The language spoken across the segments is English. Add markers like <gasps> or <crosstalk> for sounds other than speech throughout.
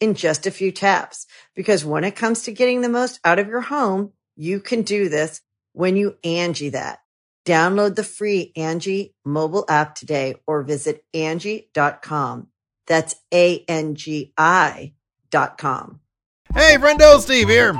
in just a few taps. Because when it comes to getting the most out of your home, you can do this when you Angie that. Download the free Angie mobile app today or visit Angie.com. That's A-N-G-I dot com. Hey, friendo, Steve here.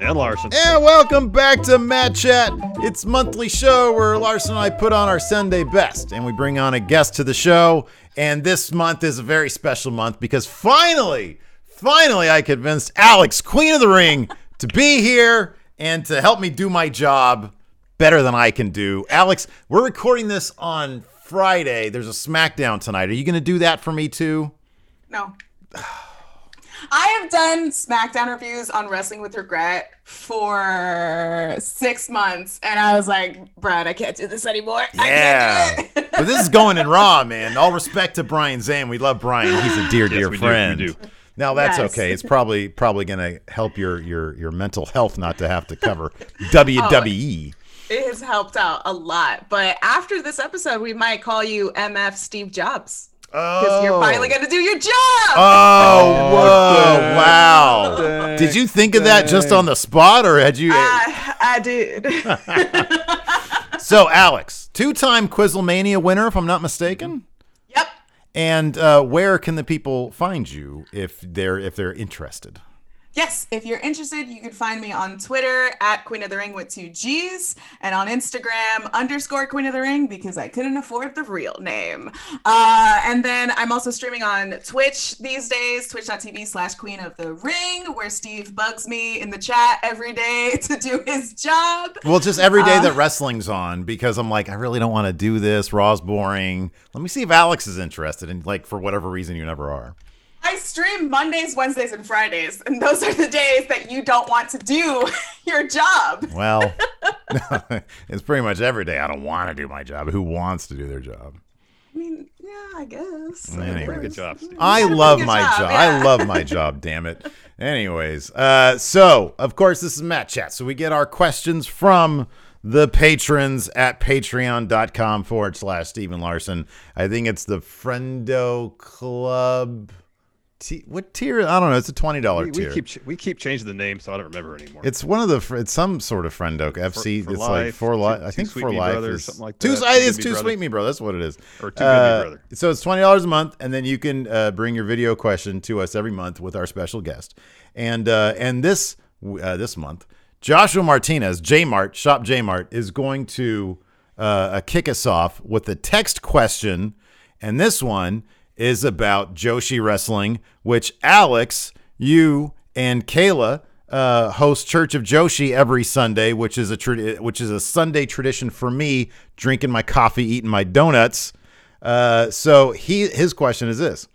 And Larson. And welcome back to Matt Chat. It's monthly show where Larson and I put on our Sunday best and we bring on a guest to the show. And this month is a very special month because finally, finally I convinced Alex, Queen of the Ring, to be here and to help me do my job better than I can do. Alex, we're recording this on Friday. There's a SmackDown tonight. Are you going to do that for me too? No. I have done SmackDown reviews on Wrestling with Wregret for six months, and I was like, Brad, I can't do this anymore. Yeah. but this is going in Raw, man. All respect to Brian Zane. We love Brian. He's a dear, Yes, dear we do, friend. we do. Now that's Yes. okay. It's <laughs> probably probably going to help your your your mental health not to have to cover WWE. Oh, it has helped out a lot. But after this episode, we might call you MF Steve Jobs. Because you're oh. finally going to do your job. Oh, oh whoa, dang. wow. Dang, Did you think of that just on the spot or had you I, I did. <laughs> So, Alex, two-time Quizlemania winner if I'm not mistaken? And uh, where can the people find you if they're if they're interested? Yes, if you're interested, you can find me on Twitter at Queen of the Ring with two G's and on Instagram underscore Queen of the Ring because I couldn't afford the real name. Uh, and then I'm also streaming on Twitch these days, twitch.tv slash Queen of the Ring, where Steve bugs me in the chat every day <laughs> to do his job. Well, just every day Uh, that wrestling's on because I'm like, I really don't want to do this. Raw's boring. Let me see if Alex is interested. And like, for whatever reason, you never are. I stream Mondays, Wednesdays, and Fridays, and those are the days that you don't want to do <laughs> your job. Well, <laughs> <laughs> it's pretty much every day. I don't want to do my job. Who wants to do their job? I mean, yeah, I guess. Anyway. Good job, Steve. I love my good job. job, I love my job, damn it. Anyways, uh, so of course this is Matt Chat. So we get our questions from the patrons at patreon.com forward slash Stephen Larson. I think it's the Friendo Club. T- what tier? I don't know. It's a twenty dollar tier. we keep ch- we keep changing the name, so I don't remember anymore. it's one of the. fr- It's some sort of Friendo FC. for it's like life, for life. I think for life Brother or is something like that. I- Too It's too Brother. sweet me, bro. That's what it is. Or Too Good Me Uh, Brother. So it's twenty dollars a month, and then you can uh, bring your video question to us every month with our special guest. And uh, and this uh, this month, Joshua Martinez, Jmart Shop Jmart is going to uh, uh, kick us off with a text question, and this one is about Joshi Wrestling, which Alex, you, and Kayla uh, host Church of Joshi every Sunday, which is a tra- which is a Sunday tradition for me, drinking my coffee, eating my donuts. Uh, so he his question is this: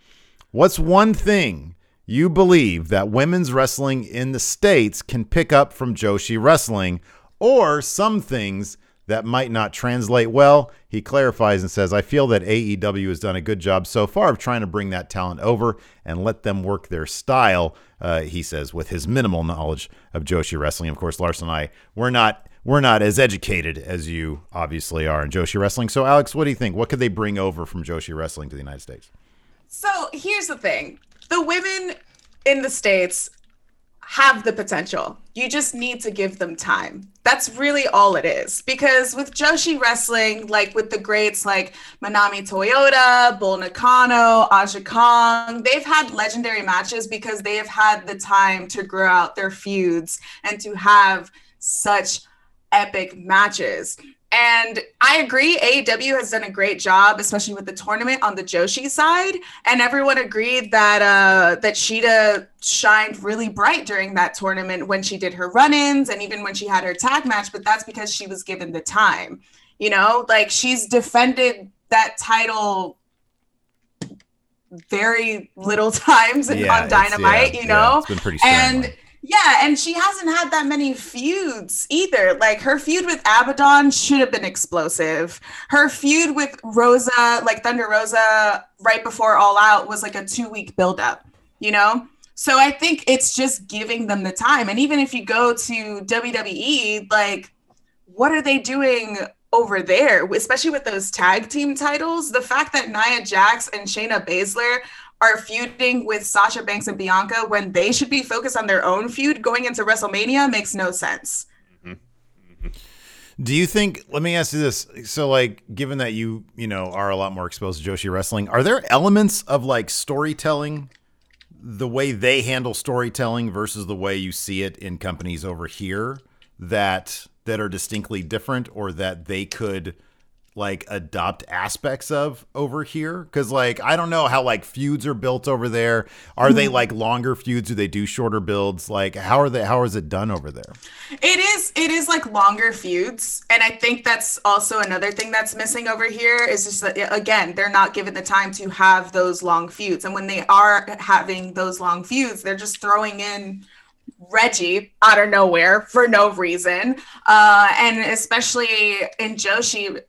What's one thing you believe that women's wrestling in the states can pick up from Joshi Wrestling, or some things that might not translate well? He clarifies and says, "I feel that AEW has done a good job so far of trying to bring that talent over and let them work their style." Uh, he says, with his minimal knowledge of Joshi Wrestling. Of course, Larson and I we're not we're not as educated as you obviously are in Joshi Wrestling. So, Alex, what do you think? What could they bring over from Joshi Wrestling to the United States? So here's the thing the women in the States have the potential. You just need to give them time. That's really all it is. Because with Joshi wrestling, like with the greats like Manami Toyota, Bull Nakano, Aja Kong, they've had legendary matches because they have had the time to grow out their feuds and to have such epic matches. And I agree, AEW has done a great job, especially with the tournament on the Joshi side. And everyone agreed that uh, that Shida shined really bright during that tournament when she did her run-ins and even when she had her tag match. But that's because she was given the time. You know, like she's defended that title very little <laughs> times Yeah, on Dynamite. yeah, you yeah, know, it's been pretty and. Yeah, and she hasn't had that many feuds either. Like her feud with Abaddon should have been explosive. Her feud with Rosa, like Thunder Rosa, right before All Out was like a two week buildup, you know? So I think it's just giving them the time. And even if you go to WWE, like, what are they doing over there, especially with those tag team titles? The fact that Nia Jax and Shayna Baszler are feuding with Sasha Banks and Bianca when they should be focused on their own feud going into WrestleMania makes no sense. Mm-hmm. Mm-hmm. Do you think? Let me ask you this. So, like, given that you you know are a lot more exposed to Joshi wrestling, are there elements of like storytelling, the way they handle storytelling versus the way you see it in companies over here that that are distinctly different, or that they could like adopt aspects of over here? Because like I don't know how like feuds are built over there. Are they like longer feuds? Do they do shorter builds? Like how are they? How is it done over there? It is it is like longer feuds, and I think that's also another thing that's missing over here is just that again they're not given the time to have those long feuds, and when they are having those long feuds, they're just throwing in Reggie out of nowhere for no reason, uh, and especially in Joshi,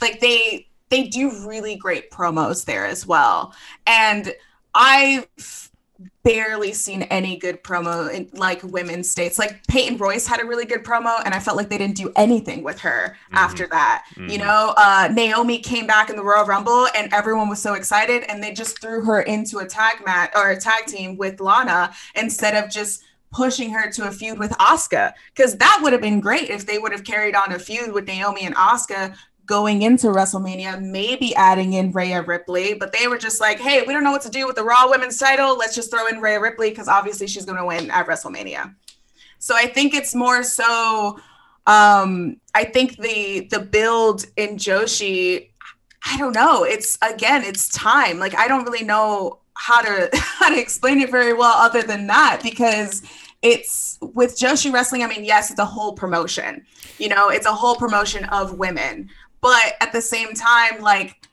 like they they do really great promos there as well, and I've barely seen any good promo in like women's states. Like Peyton Royce had a really good promo, and I felt like they didn't do anything with her after that. You know, uh, Naomi came back in the Royal Rumble, and everyone was so excited, and they just threw her into a tag match or a tag team with Lana instead of just pushing her to a feud with Asuka because that would have been great if they would have carried on a feud with Naomi and Asuka going into WrestleMania, maybe adding in Rhea Ripley, but they were just like, hey, we don't know what to do with the Raw Women's title. Let's just throw in Rhea Ripley because obviously she's going to win at WrestleMania. So I think it's more so. Um, I think the the build in Joshi, I don't know. It's again, it's time. Like I don't really know how to <laughs> how to explain it very well other than that because it's with Joshi wrestling. I mean, yes, it's a whole promotion. You know, it's a whole promotion of women, but at the same time, like,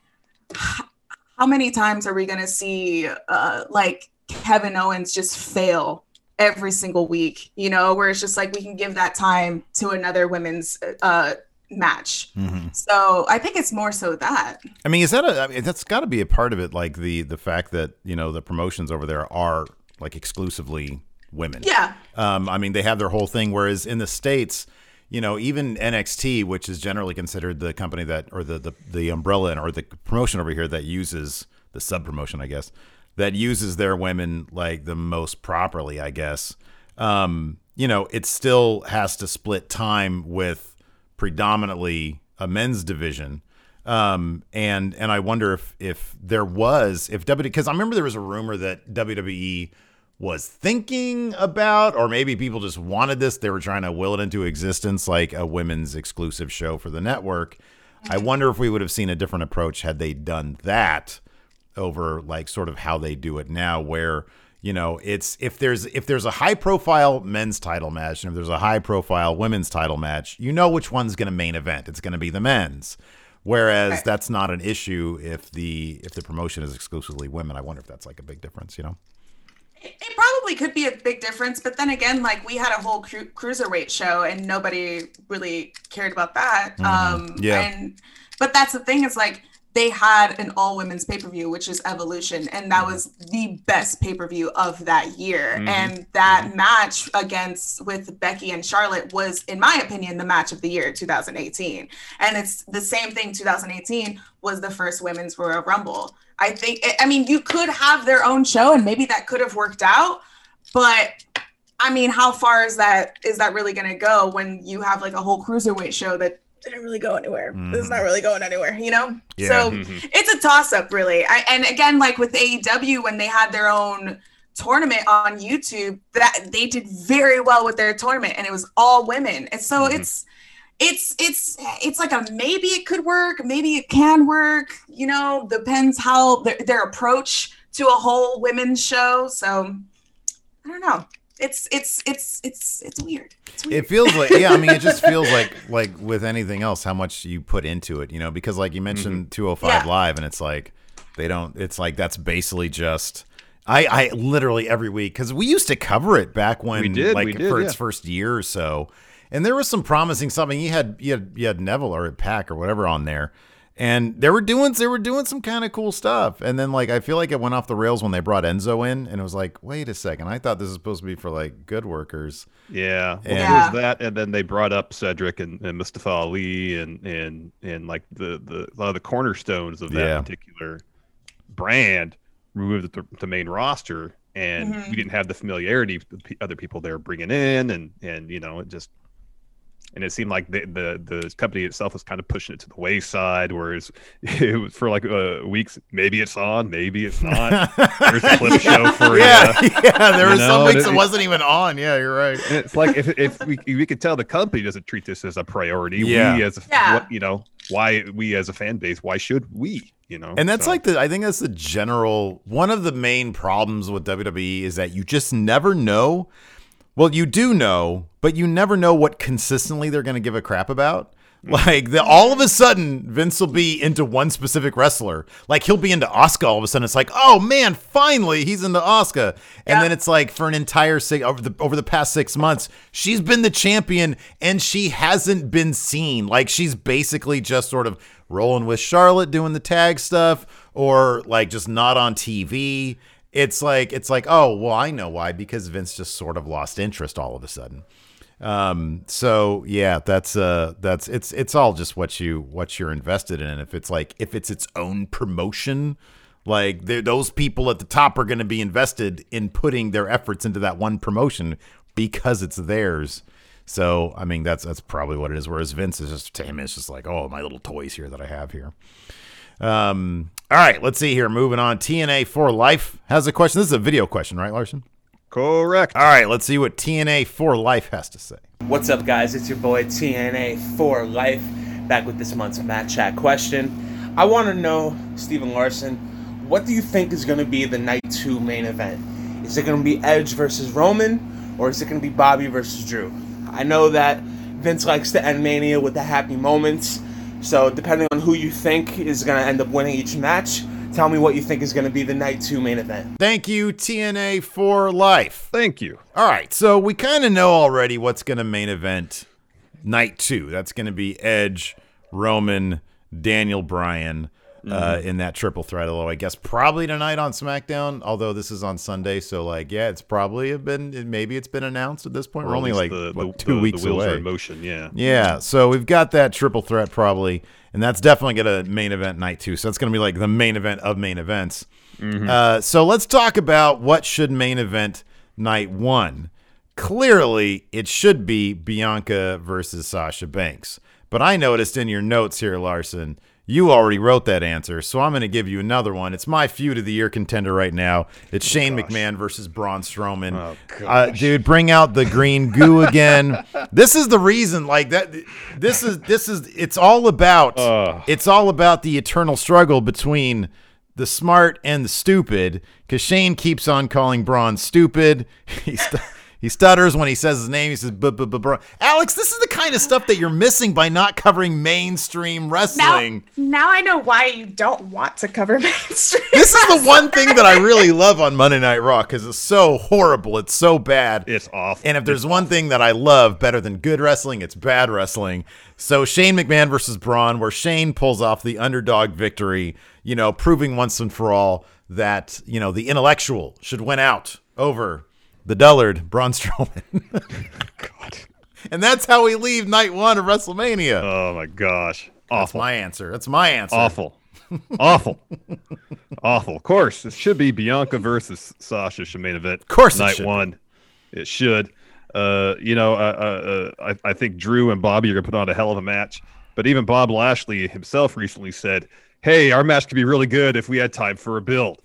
how many times are we gonna see uh, like Kevin Owens just fail every single week? You know, where it's just like we can give that time to another women's uh, match. So I think it's more so that. I mean, is that a? I mean, that's got to be a part of it, like the the fact that you know the promotions over there are like exclusively women. Yeah. Um, I mean, they have their whole thing. Whereas in the states, you know, even NXT, which is generally considered the company that, or the the, the umbrella or the promotion over here that uses the sub promotion, I guess, that uses their women like the most properly, I guess. Um, you know, it still has to split time with predominantly a men's division. Um, and and I wonder if if there was if WWE because I remember there was a rumor that WWE was thinking about, or maybe people just wanted this. They were trying to will it into existence, like a women's exclusive show for the network. I mm-hmm. wonder if we would have seen a different approach had they done that over like sort of how they do it now, where you know it's if there's if there's a high profile men's title match and if there's a high profile women's title match, you know which one's going to main event. It's going to be the men's. Whereas Right. that's not an issue if the if the promotion is exclusively women. I wonder if that's like a big difference, you know? It probably could be a big difference, but then again, like we had a whole cru- cruiserweight show and nobody really cared about that. Um, Yeah. And but that's the thing is like they had an all women's pay per view, which is Evolution, and that was the best pay per view of that year. Mm-hmm. And that match against with Becky and Charlotte was, in my opinion, the match of the year 2018. And it's the same thing. 2018 was the first women's Royal Rumble. I think. I mean, you could have their own show, and maybe that could have worked out, but. I mean, how far is that is that really going to go when you have like a whole cruiserweight show that didn't really go anywhere? It's not really going anywhere, you know? Yeah. So it's a toss up, really. I, and again, like with AEW, when they had their own tournament on YouTube that they did very well with their tournament and it was all women. And so Mhm. it's it's it's it's like a maybe it could work, maybe it can work, you know, depends how their, their approach to a whole women's show. So I don't know. It's it's it's it's it's weird. It's weird. It feels like yeah, I mean it just feels <laughs> like like with anything else how much you put into it, you know, because like you mm-hmm. mentioned 205 Yeah. Oh live and it's like they don't it's like that's basically just I I literally every week cuz we used to cover it back when We did, like we did, for yeah. its first year or so. And there was some promising something. You had you had you had Neville or PAC or whatever on there. And they were doing they were doing some kind of cool stuff. And then like I feel like it went off the rails when they brought Enzo in and it was like, "Wait a second. I thought this was supposed to be for like good workers." Yeah, well, Yeah. there's that, and then they brought up Cedric and, and Mustafa Ali and and and like the the a lot of the cornerstones of that Yeah. particular brand removed the, the main roster, and Mhm. we didn't have the familiarity with the other people they were bringing in, and and you know it just. And it seemed like the, the the company itself was kind of pushing it to the wayside, whereas <laughs> it was for like uh, weeks. Maybe it's on, maybe it's <laughs> not. There's a clip show for yeah, you. <laughs> yeah. There were some and weeks it- it wasn't even on. Yeah, you're right. And it's like if if we we could tell the company doesn't treat this as a priority. Yeah. We as a, Yeah. what you know why we as a fan base why should we you know And that's So, like the I think that's the general one of the main problems with WWE is that you just never know. Well, you do know, but you never know what consistently they're going to give a crap about. Mm. Like the, all of a sudden, Vince will be into one specific wrestler. Like he'll be into Asuka. All of a sudden, it's like, oh man, finally he's into Asuka. And Yeah. then it's like for an entire six over the over the past six months, she's been the champion and she hasn't been seen. Like she's basically just sort of rolling with Charlotte doing the tag stuff, or like just not on TV. It's like it's like oh well I know why because Vince just sort of lost interest all of a sudden. Um, so yeah, that's uh, that's it's it's all just what you what you're invested in. If it's like if it's its own promotion, like those people at the top are going to be invested in putting their efforts into that one promotion because it's theirs. So I mean that's that's probably what it is. Whereas Vince is just to him it's just like oh my little toys here that I have here. Um, all right, let's see here. Moving on. TNA for life has a question. This is a video question, right, Larson? correct All right, let's see what TNA for life has to say. What's up, guys? It's your boy TNA for life, back with this month's Matt Chat question. I want to know, Stephen Larson, what do you think is going to be the night two main event? Is it going to be Edge versus Roman, or is it going to be Bobby versus Drew? I know that Vince likes to end Mania with the happy moments, so depending on who you think is going to end up winning each match, tell me what you think is going to be the night two main event. Thank you, TNA for life. thank you All right, so we kind of know already what's going to main event night two. That's going to be Edge, Roman, Daniel Bryan uh, in that triple threat. Although I guess probably tonight on SmackDown. Although this is on Sunday, so like yeah, it's probably have been maybe it's been announced at this point. We're only like the, what, the, two the, weeks the wheels are away. in motion yeah Yeah, so we've got that triple threat probably, and that's definitely going to main event night two. So that's going to be like the main event of main events. Uh, so let's talk about what should main event night one. Clearly, it should be Bianca versus Sasha Banks. But I noticed in your notes here, Larson, you already wrote that answer, so I'm going to give you another one. It's my feud of the year contender right now. It's Shane McMahon versus Braun Strowman. Oh, uh, dude, bring out the green goo <laughs> again. this is the reason, like that. This is this is. It's all about. Ugh. It's all about the eternal struggle between the smart and the stupid. Because Shane keeps on calling Braun stupid. <laughs> He's. He stutters when he says his name. He says, "Buh, buh, buh, Braun." Alex, this is the kind of stuff that you're missing by not covering mainstream wrestling. now I know why you don't want to cover <laughs> mainstream. This is the one thing that I really love on Monday Night Raw because it's so horrible. It's so bad. it's awful And if there's one thing that I love better than good wrestling, it's bad wrestling. So Shane McMahon versus Braun, where Shane pulls off the underdog victory, you know, proving once and for all that, you know, the intellectual should win out over the dullard, Braun Strowman. <laughs> God. and that's how we leave night one of WrestleMania. oh my gosh that's awful my answer. That's my answer. awful awful awful of course it should be bianca versus sasha should main event of course night be. one it should uh you know uh, uh, uh, I, I think drew and bobby are gonna put on a hell of a match but even bob lashley himself recently said hey our match could be really good if we had time for a build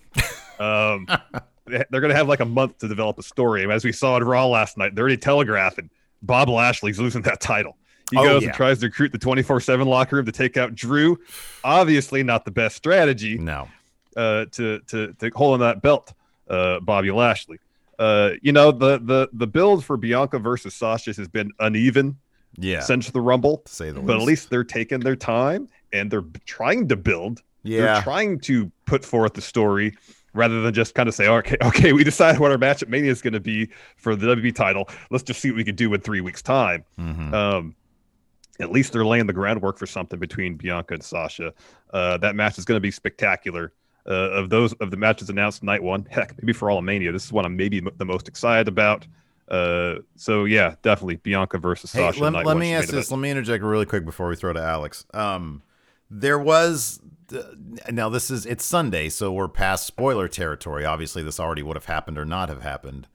um <laughs> they're going to have like a month to develop a story. As we saw at Raw last night, they're already telegraphing Bob Lashley's losing that title. He Oh, goes yeah. and tries to recruit the 24 7 locker room to take out Drew. Obviously, not the best strategy No. uh, to, to, to hold on that belt, uh, Bobby Lashley. Uh, you know, the, the, the build for Bianca versus Sasha has been uneven Yeah. since the Rumble, to say the but at least. least they're taking their time and they're trying to build. Yeah. They're trying to put forth the story rather than just kind of say, okay, <laughs> okay, we decided what our match at Mania is going to be for the WWE title. Let's just see what we can do in three weeks' time. Mhm. Um, at least they're laying the groundwork for something between Bianca and Sasha. Uh, that match is going to be spectacular. Uh, of those of the matches announced night one, <laughs> heck, maybe for all of Mania, this is one I'm maybe m- the most excited about. Uh, so yeah, definitely Bianca versus Hey, Sasha. let, let me ask this. Let me interject really quick before we throw to Alex. Um, there was now this is it's Sunday, so we're past spoiler territory. Obviously, this already would have happened or not have happened.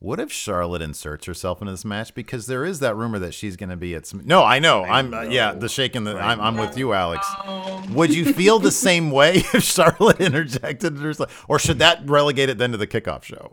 What if Charlotte inserts herself into this match? Because there is that rumor that she's going to be at some. No, I know. I'm uh, yeah. The shaking. The I'm, I'm with you, Alex. Would you feel the same way <laughs> if Charlotte <laughs> interjected herself, or should that relegate it then to the kickoff show?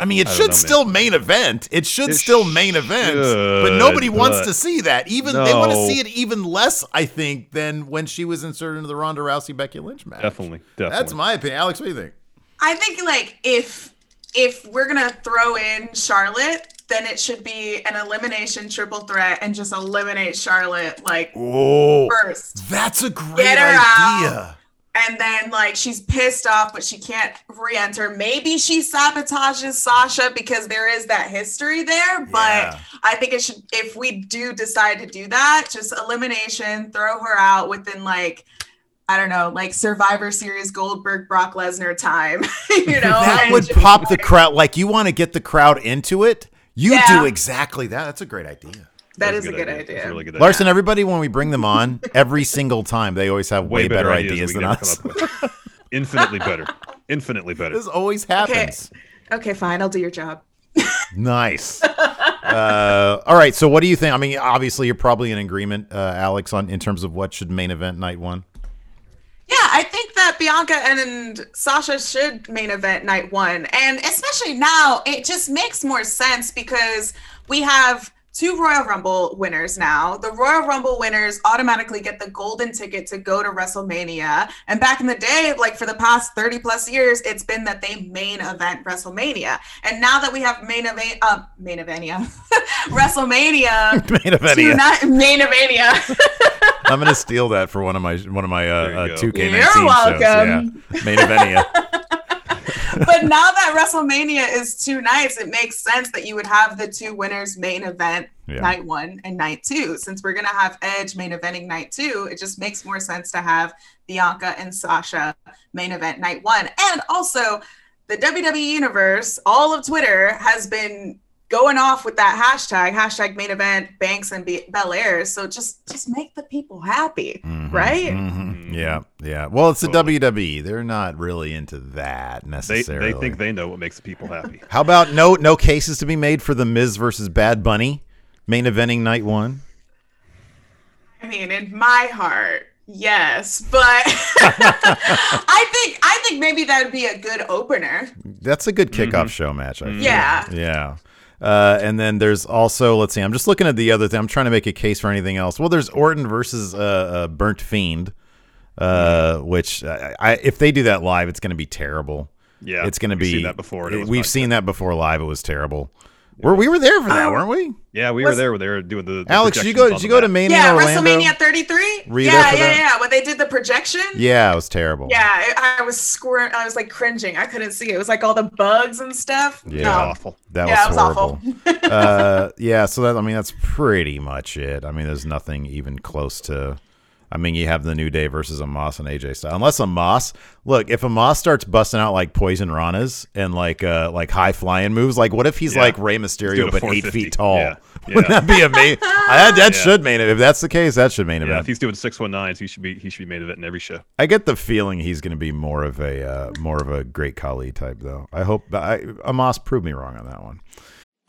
I mean, it I should know, man. still main event. It should It still main event, but should, nobody wants to see that. Even they want to see it even less, I think, than when she was inserted into the Ronda Rousey Becky Lynch match. Definitely, definitely. That's my opinion. Alex, what do you think? I think like if if we're gonna throw in Charlotte, then it should be an elimination triple threat and just eliminate Charlotte like Oh, first. that's a great Get her idea. And then like she's pissed off, but she can't re-enter. Maybe she sabotages Sasha because there is that history there. But Yeah. I think it should if we do decide to do that, just elimination, throw her out within like I don't know, like Survivor Series Goldberg Brock Lesnar time. <laughs> you know, that would pop the crowd. Like you want to get the crowd into it. You Yeah. do exactly that. That's a great idea. That That's a good That's idea. a really good idea. Larson, everybody, when we bring them on, <laughs> every single time, they always have way, better, ideas, we than us. come up with. <laughs> Infinitely better. Infinitely better. This always happens. Okay, fine. I'll do your job. <laughs> Nice. uh, all right. So, what do you think? I mean, obviously, you're probably in agreement, uh, Alex, on in terms of what should main event night one. Yeah, I think that Bianca and Sasha should main event night one. And especially now, it just makes more sense because we have two Royal Rumble winners now. The Royal Rumble winners automatically get the golden ticket to go to WrestleMania. And back in the day, like for the past 30 plus years, it's been that they main event WrestleMania. And now that we have main event, uh, main evenia, <laughs> WrestleMania, Main event. two ni- main evenia. <laughs> I'm gonna steal that for one of my one of my uh, uh, 2K19 You're shows. Yeah. Main event. <laughs> <laughs> but now that WrestleMania is two nights, it makes sense that you would have the two winners main event Yeah. night one and night two. Since we're gonna have Edge main eventing night two, it just makes more sense to have Bianca and Sasha main event night one. And also, the WWE universe, all of Twitter has been going off with that hashtag hashtag main event Banks and Be- Belair. So just just make the people happy, Mhm, right? mhm. Yeah, yeah. Well, it's the WWE. They're not really into that necessarily. they think they know what makes the people happy. <laughs> How about no no cases to be made for the Miz versus Bad Bunny main eventing night one? I mean, in my heart, yes, but <laughs> I think I think maybe that would be a good opener. That's a good kickoff Mm-hmm. show match. I feel. Yeah. Yeah. Uh, and then there's also, let's see, I'm just looking at the other thing. I'm trying to make a case for anything else. Well, there's Orton versus uh, uh, Burnt Fiend, uh, which I, I, if they do that live, it's going to be terrible. Yeah, it's going to we've be. seen that before. We've seen that before live. It was terrible. Were we were there for that, Um, weren't we? Yeah, we were there. They were doing the. the Alex, did you go? Did you go to map. Mania yeah, Orlando? WrestleMania 33. Were yeah, yeah, that? yeah. When they did the projection. Yeah, it was terrible. Yeah, I, I was squir- I was like cringing. I couldn't see. It was like all the bugs and stuff. Yeah. No. Awful. That Yeah, was it was horrible. <laughs> uh, yeah, so that I mean that's pretty much it. I mean, there's nothing even close to. I mean, you have the New Day versus Omos and AJ Styles. Unless Omos, look, if Omos starts busting out like poison ranas and like uh like high flying moves, like what if he's Yeah. like Rey Mysterio but eight feet tall? Yeah. Wouldn't <laughs> that be amazing? <laughs> that that Yeah. should main event. If that's the case, that should main Yeah, event. if he's doing six one nines, he should be he should be made of it in every show. I get the feeling he's going to be more of a uh, more of a great Khali type, though. I hope I, Omos proved me wrong on that one.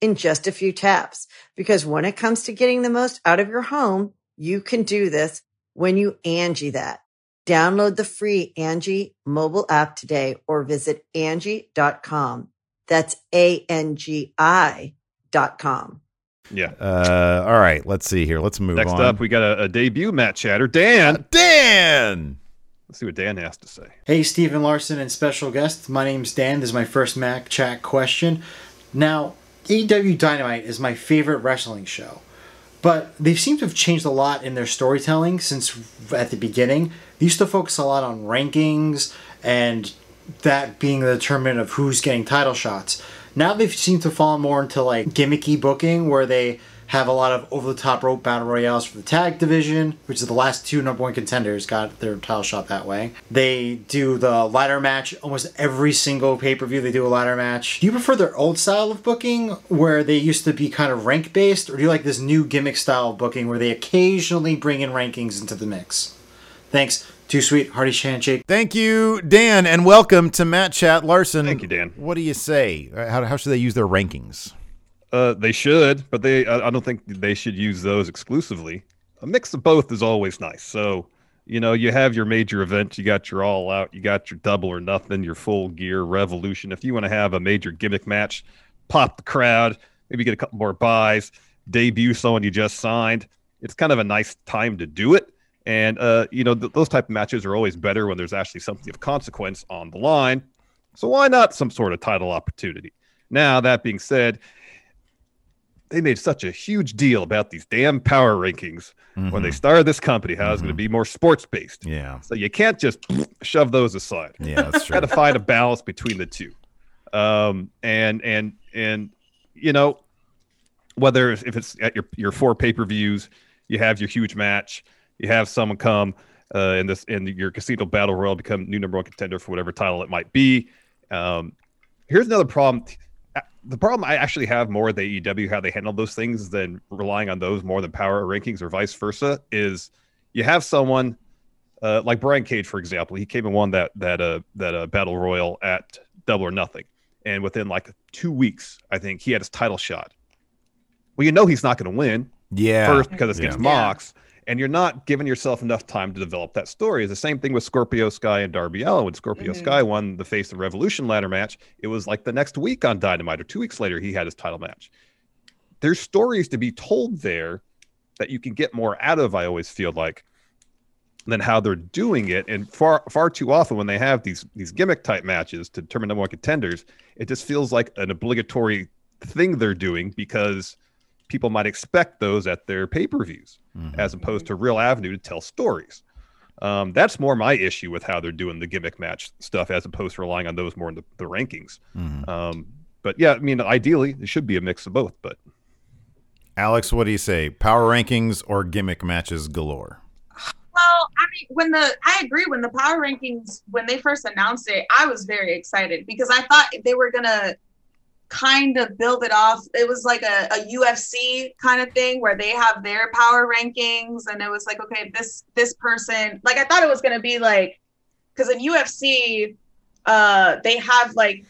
in just a few taps. Because when it comes to getting the most out of your home, you can do this when you Angie that. Download the free Angie mobile app today or visit Angie.com. That's A-N-G-I dot com. Yeah. Uh, all right, let's see here. Let's move Next on. up, we got a, a debut Matt Chatter. Dan. Dan. Let's see what Dan has to say. Hey, Stephen Larson and special guest. My name's Dan. This is my first Mac chat question. Now, AEW Dynamite is my favorite wrestling show, but they seem to have changed a lot in their storytelling since at the beginning. They used to focus a lot on rankings and that being the determinant of who's getting title shots. Now they've seemed to fall more into like gimmicky booking where they have a lot of over the top rope battle royales for the tag division, which is the last two number one contenders got their title shot that way. They do the ladder match almost every single pay per view. They do a ladder match. Do you prefer their old style of booking where they used to be kind of rank based, or do you like this new gimmick style of booking where they occasionally bring in rankings into the mix? Thanks. Too sweet, hearty handshake. Thank you, Dan, and welcome to Matt Chat Larson. Thank you, Dan. What do you say? Uh, How, how should they use their rankings? Uh, they should, but they I, don't think they should use those exclusively. A mix of both is always nice. So, you know, you have your major event, you got your all out, you got your double or nothing, your full gear revolution. If you want to have a major gimmick match, pop the crowd, maybe get a couple more buys, debut someone you just signed. It's kind of a nice time to do it. And uh, you know, th- those type of matches are always better when there's actually something of consequence on the line. So why not some sort of title opportunity? Now, that being said, they made such a huge deal about these damn power rankings when they started this company, how it's going to be more sports based. Yeah. So you can't just shove those aside. Yeah, that's true. Got to find a balance between the two. Um, and and and you know, whether if if it's at your your four pay per views, you have your huge match, you have someone come uh, in this in your casino battle royal become new number one contender for whatever title it might be. Um, here's another problem. The problem I actually have more with AEW how they handle those things than relying on those more than power rankings or vice versa is you have someone uh, like Brian Cage, for example. He came and won that that uh, that uh, battle royal at Double or Nothing, and within like two weeks, I think he had his title shot. Well, you know he's not going to win Yeah. first because it's Yeah. against Mox, and you're not giving yourself enough time to develop that story. It's the same thing with Scorpio Sky and Darby Allin. When Scorpio Mhm. Sky won the Face of Revolution ladder match, it was like the next week on Dynamite, or two weeks later, he had his title match. There's stories to be told there that you can get more out of. I always feel like than how they're doing it, and far far too often when they have these these gimmick type matches to determine number one contenders, it just feels like an obligatory thing they're doing because people might expect those at their pay-per-views Mhm. as opposed to real avenue to tell stories. Um, that's more my issue with how they're doing the gimmick match stuff as opposed to relying on those more in the, the rankings. Mhm. Um, but yeah, I mean, ideally, it should be a mix of both. But Alex, what do you say? Power rankings or gimmick matches galore? Well, I mean, when the I agree when the power rankings when they first announced it, I was very excited because I thought they were gonna kind of build it off. It was like a, a UFC kind of thing where they have their power rankings, and it was like, okay, this this person, like I thought it was gonna be like, because in UFC, uh, they have like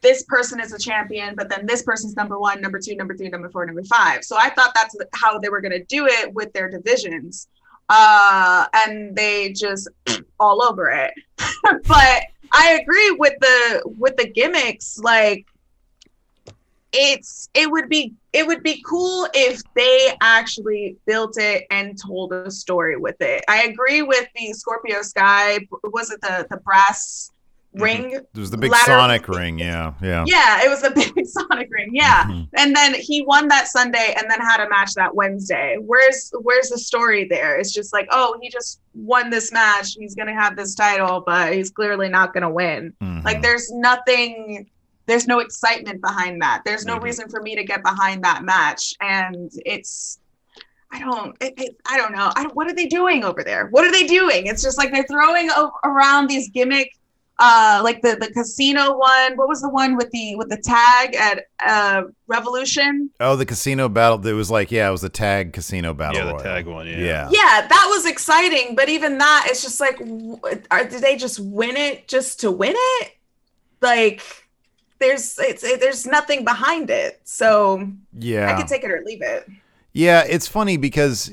this person is a champion, but then this person's number one, number two, number three, number four, number five. So I thought that's how they were gonna do it with their divisions uh and they just <clears throat> all over it <laughs> but i agree with the with the gimmicks like it's it would be it would be cool if they actually built it and told a story with it. I agree with the Scorpio Sky. Was it the the brass ring? It was the big ladder- Sonic ring. Yeah, yeah. Yeah, it was the <laughs> big Sonic ring. Yeah. Mhm. And then he won that Sunday and then had a match that Wednesday. Where's where's the story there? It's just like, oh, he just won this match. He's gonna have this title, but he's clearly not gonna win. Mhm. Like there's nothing there's no excitement behind that. There's no Mhm. reason for me to get behind that match. And it's I don't it, it, I don't know. I don't, what are they doing over there? What are they doing? It's just like they're throwing o- around these gimmick uh like the the casino one. What was the one with the with the tag at uh Revolution? Oh, the casino battle. It was like, yeah, it was the tag casino battle. Yeah, the royal. tag one, yeah. Yeah. Yeah, that was exciting, but even that it's just like are, did they just win it just to win it? Like there's it's it, there's nothing behind it. So Yeah. I could take it or leave it. Yeah, it's funny because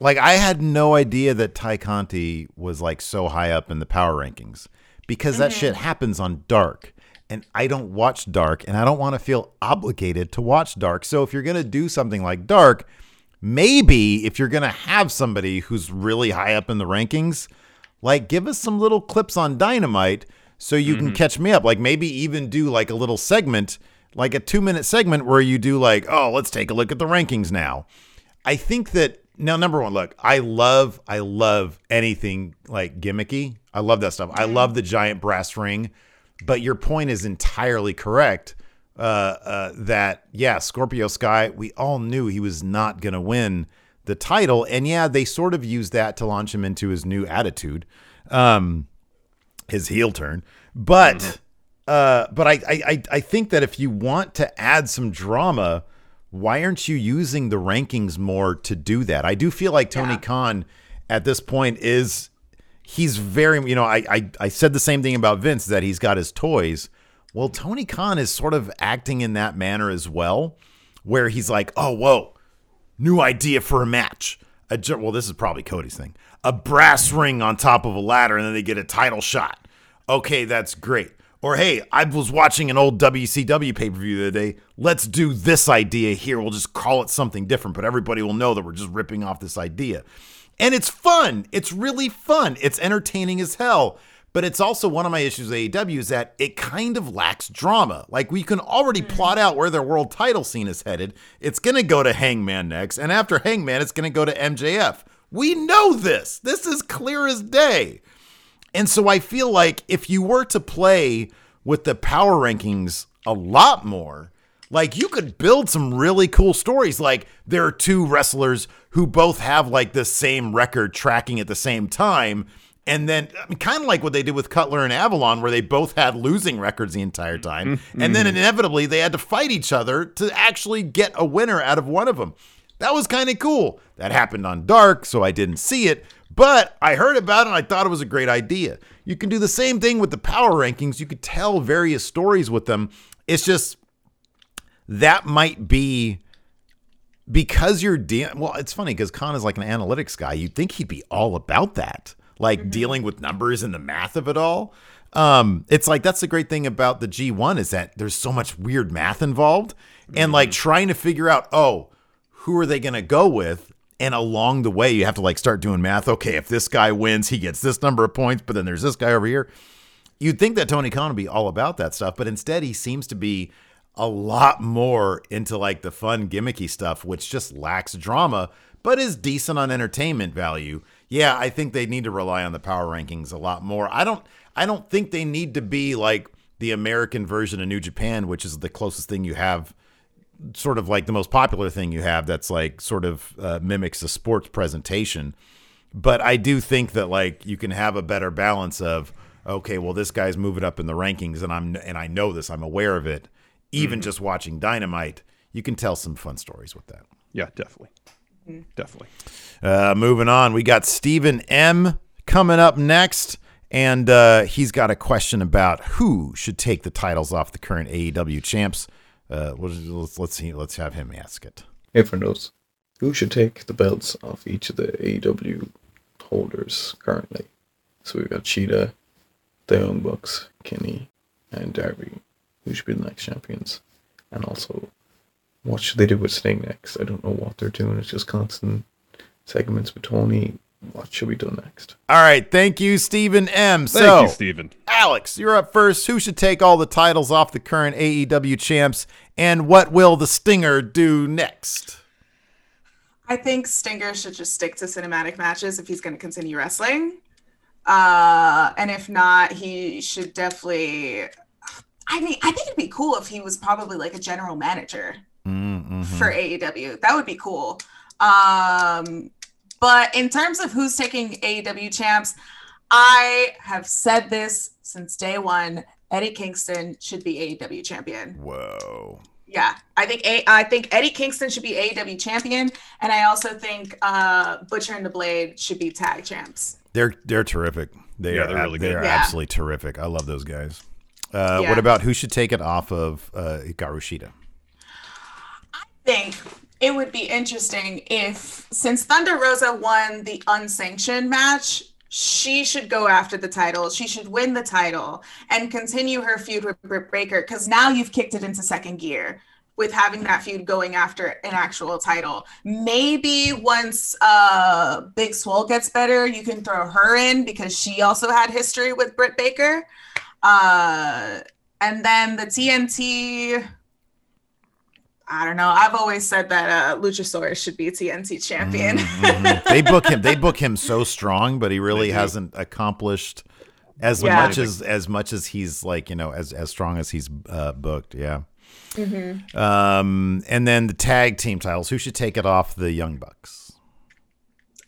like I had no idea that Tay Conti was like so high up in the power rankings because that shit mm-hmm. happens on Dark. And I don't watch Dark and I don't want to feel obligated to watch Dark. So if you're going to do something like Dark, maybe if you're going to have somebody who's really high up in the rankings, like give us some little clips on Dynamite so you can catch me up. Like maybe even do like a little segment, like a two minute segment where you do like, oh, let's take a look at the rankings now. I think that now, number one, look, I love, I love anything like gimmicky. I love that stuff. I love the giant brass ring. But your point is entirely correct. Uh, uh, that yeah, Scorpio Sky, we all knew he was not gonna win the title, and yeah, they sort of used that to launch him into his new attitude, um, his heel turn. But uh, but I, I I I think that if you want to add some drama, why aren't you using the rankings more to do that? I do feel like Tony Yeah. Khan at this point is he's very you know I, I I said the same thing about Vince that he's got his toys. Well, Tony Khan is sort of acting in that manner as well, where he's like, oh whoa, new idea for a match. A, well, this is probably Cody's thing. A brass ring on top of a ladder, and then they get a title shot. Okay, that's great. Or hey, I was watching an old WCW pay per view the other day. Let's do this idea here. We'll just call it something different, but everybody will know that we're just ripping off this idea. And it's fun. It's really fun. It's entertaining as hell. But it's also one of my issues with AEW is that it kind of lacks drama. Like we can already hmm. plot out where their world title scene is headed. It's going to go to Hangman next, and after Hangman, it's going to go to MJF. We know this. This is clear as day. And so I feel like if you were to play with the power rankings a lot more, like you could build some really cool stories. Like there are two wrestlers who both have like the same record tracking at the same time. And then, I mean, kind of like what they did with Cutler and Avalon, where they both had losing records the entire mm-hmm. time. Mm-hmm. And then inevitably they had to fight each other to actually get a winner out of one of them. That was kind of cool. That happened on Dark, so I didn't see it, but I heard about it and I thought it was a great idea. You can do the same thing with the power rankings. You could tell various stories with them. It's just that might be because you're dealing. Well, it's funny because Khan is like an analytics guy. You'd think he'd be all about that, like dealing with numbers and the math of it all. Um, it's like that's the great thing about the G1 is that there's so much weird math involved, and like trying to figure out, oh, who are they going to go with? And along the way, you have to like start doing math. Okay, if this guy wins, he gets this number of points, but then there's this guy over here. You'd think that Tony Khan would be all about that stuff, but instead he seems to be a lot more into like the fun gimmicky stuff, which just lacks drama, but is decent on entertainment value. Yeah, I think they need to rely on the power rankings a lot more. I don't I don't think they need to be like the American version of New Japan, which is the closest thing you have sort of like the most popular thing you have that's like sort of uh, mimics a sports presentation. But I do think that like you can have a better balance of okay, well this guy's moving up in the rankings and I'm and I know this, I'm aware of it. Even just watching Dynamite, you can tell some fun stories with that. Yeah, definitely. Definitely. Uh, moving on, we got Stephen M coming up next, and uh, he's got a question about who should take the titles off the current AEW champs. Uh, let's, let's see, let's have him ask it. Everyone knows who should take the belts off each of the AEW holders currently. So we've got Shida, the Young Bucks, Kenny, and Darby, who should be the next champions. and also what should they do with Sting next? I don't know what they're doing. It's just constant segments with Tony. What should we do next? All right, thank you, Stephen M. Thank so, you, Steven. Alex, you're up first. Who should take all the titles off the current AEW champs, and what will the Stinger do next? I think Stinger should just stick to cinematic matches if he's going to continue wrestling. Uh, and if not, he should definitely. I mean, I think it'd be cool if he was probably like a general manager Mm-hmm. for AEW. That would be cool. Um, but in terms of who's taking AEW champs, I have said this since day one. Eddie Kingston should be AEW champion. Whoa. Yeah, I think a- I think Eddie Kingston should be AEW champion, and I also think uh, Butcher and the Blade should be tag champs. They're they're terrific. They Yeah, are they're really they good. are Yeah. absolutely terrific. I love those guys. Uh, Yeah. What about who should take it off of uh, Hikaru Shida? think it would be interesting if, since Thunder Rosa won the unsanctioned match, she should go after the title. She should win the title and continue her feud with Britt Baker because now you've kicked it into second gear with having that feud going after an actual title. Maybe once uh, Big Swole gets better, you can throw her in because she also had history with Britt Baker. Uh, and then the TNT. I don't know. I've always said that uh, Luchasaurus should be TNT champion. Mhm. <laughs> They book him. They book him so strong, but he really They hasn't accomplished as Yeah. much as as much as he's like you know as as strong as he's uh, booked. Yeah. Mm-hmm. Um, and then the tag team titles. Who should take it off the Young Bucks?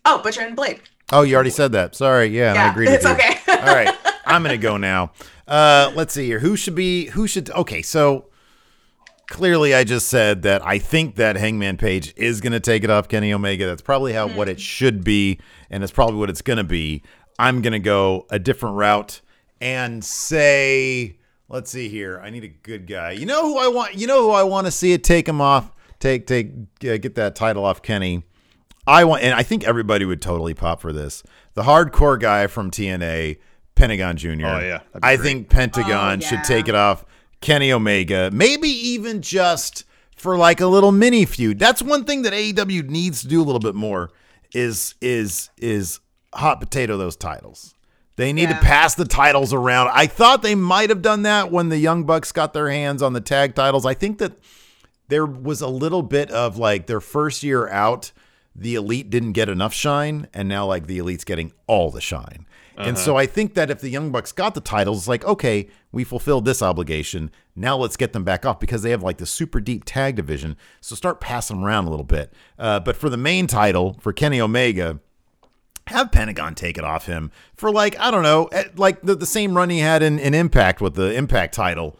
oh, Butcher and Blade. Oh, you already said that. Sorry. Yeah, and I Yeah, agreed with it's you. okay. All right, I'm gonna go now. Uh, let's see here. Who should be? Who should? Okay, so clearly, I just said that I think that Hangman Page is gonna take it off Kenny Omega. That's probably how what it should be, and it's probably what it's gonna be. I'm gonna go a different route and say, let's see here. I need a good guy. You know who I want? You know who I want to see it take him off? Take take uh, get that title off Kenny. I want, and I think everybody would totally pop for this. The hardcore guy from TNA, Pentagon Jr. Oh, yeah, I great. think Pentagon Oh, should take it off Kenny Omega. Maybe even just for like a little mini feud. That's one thing that AEW needs to do a little bit more is is is hot potato those titles. They need Yeah. to pass the titles around. I thought they might have done that when the Young Bucks got their hands on the tag titles. I think that there was a little bit of like their first year out, the elite didn't get enough shine, and now like the elite's getting all the shine. And so I think that if the Young Bucks got the titles, it's like, okay, we fulfilled this obligation. Now let's get them back off because they have like the super deep tag division. So start passing them around a little bit. Uh, but for the main title, for Kenny Omega, have Pentagon take it off him for like, I don't know, eh, like the, the same run he had in, in Impact with the Impact title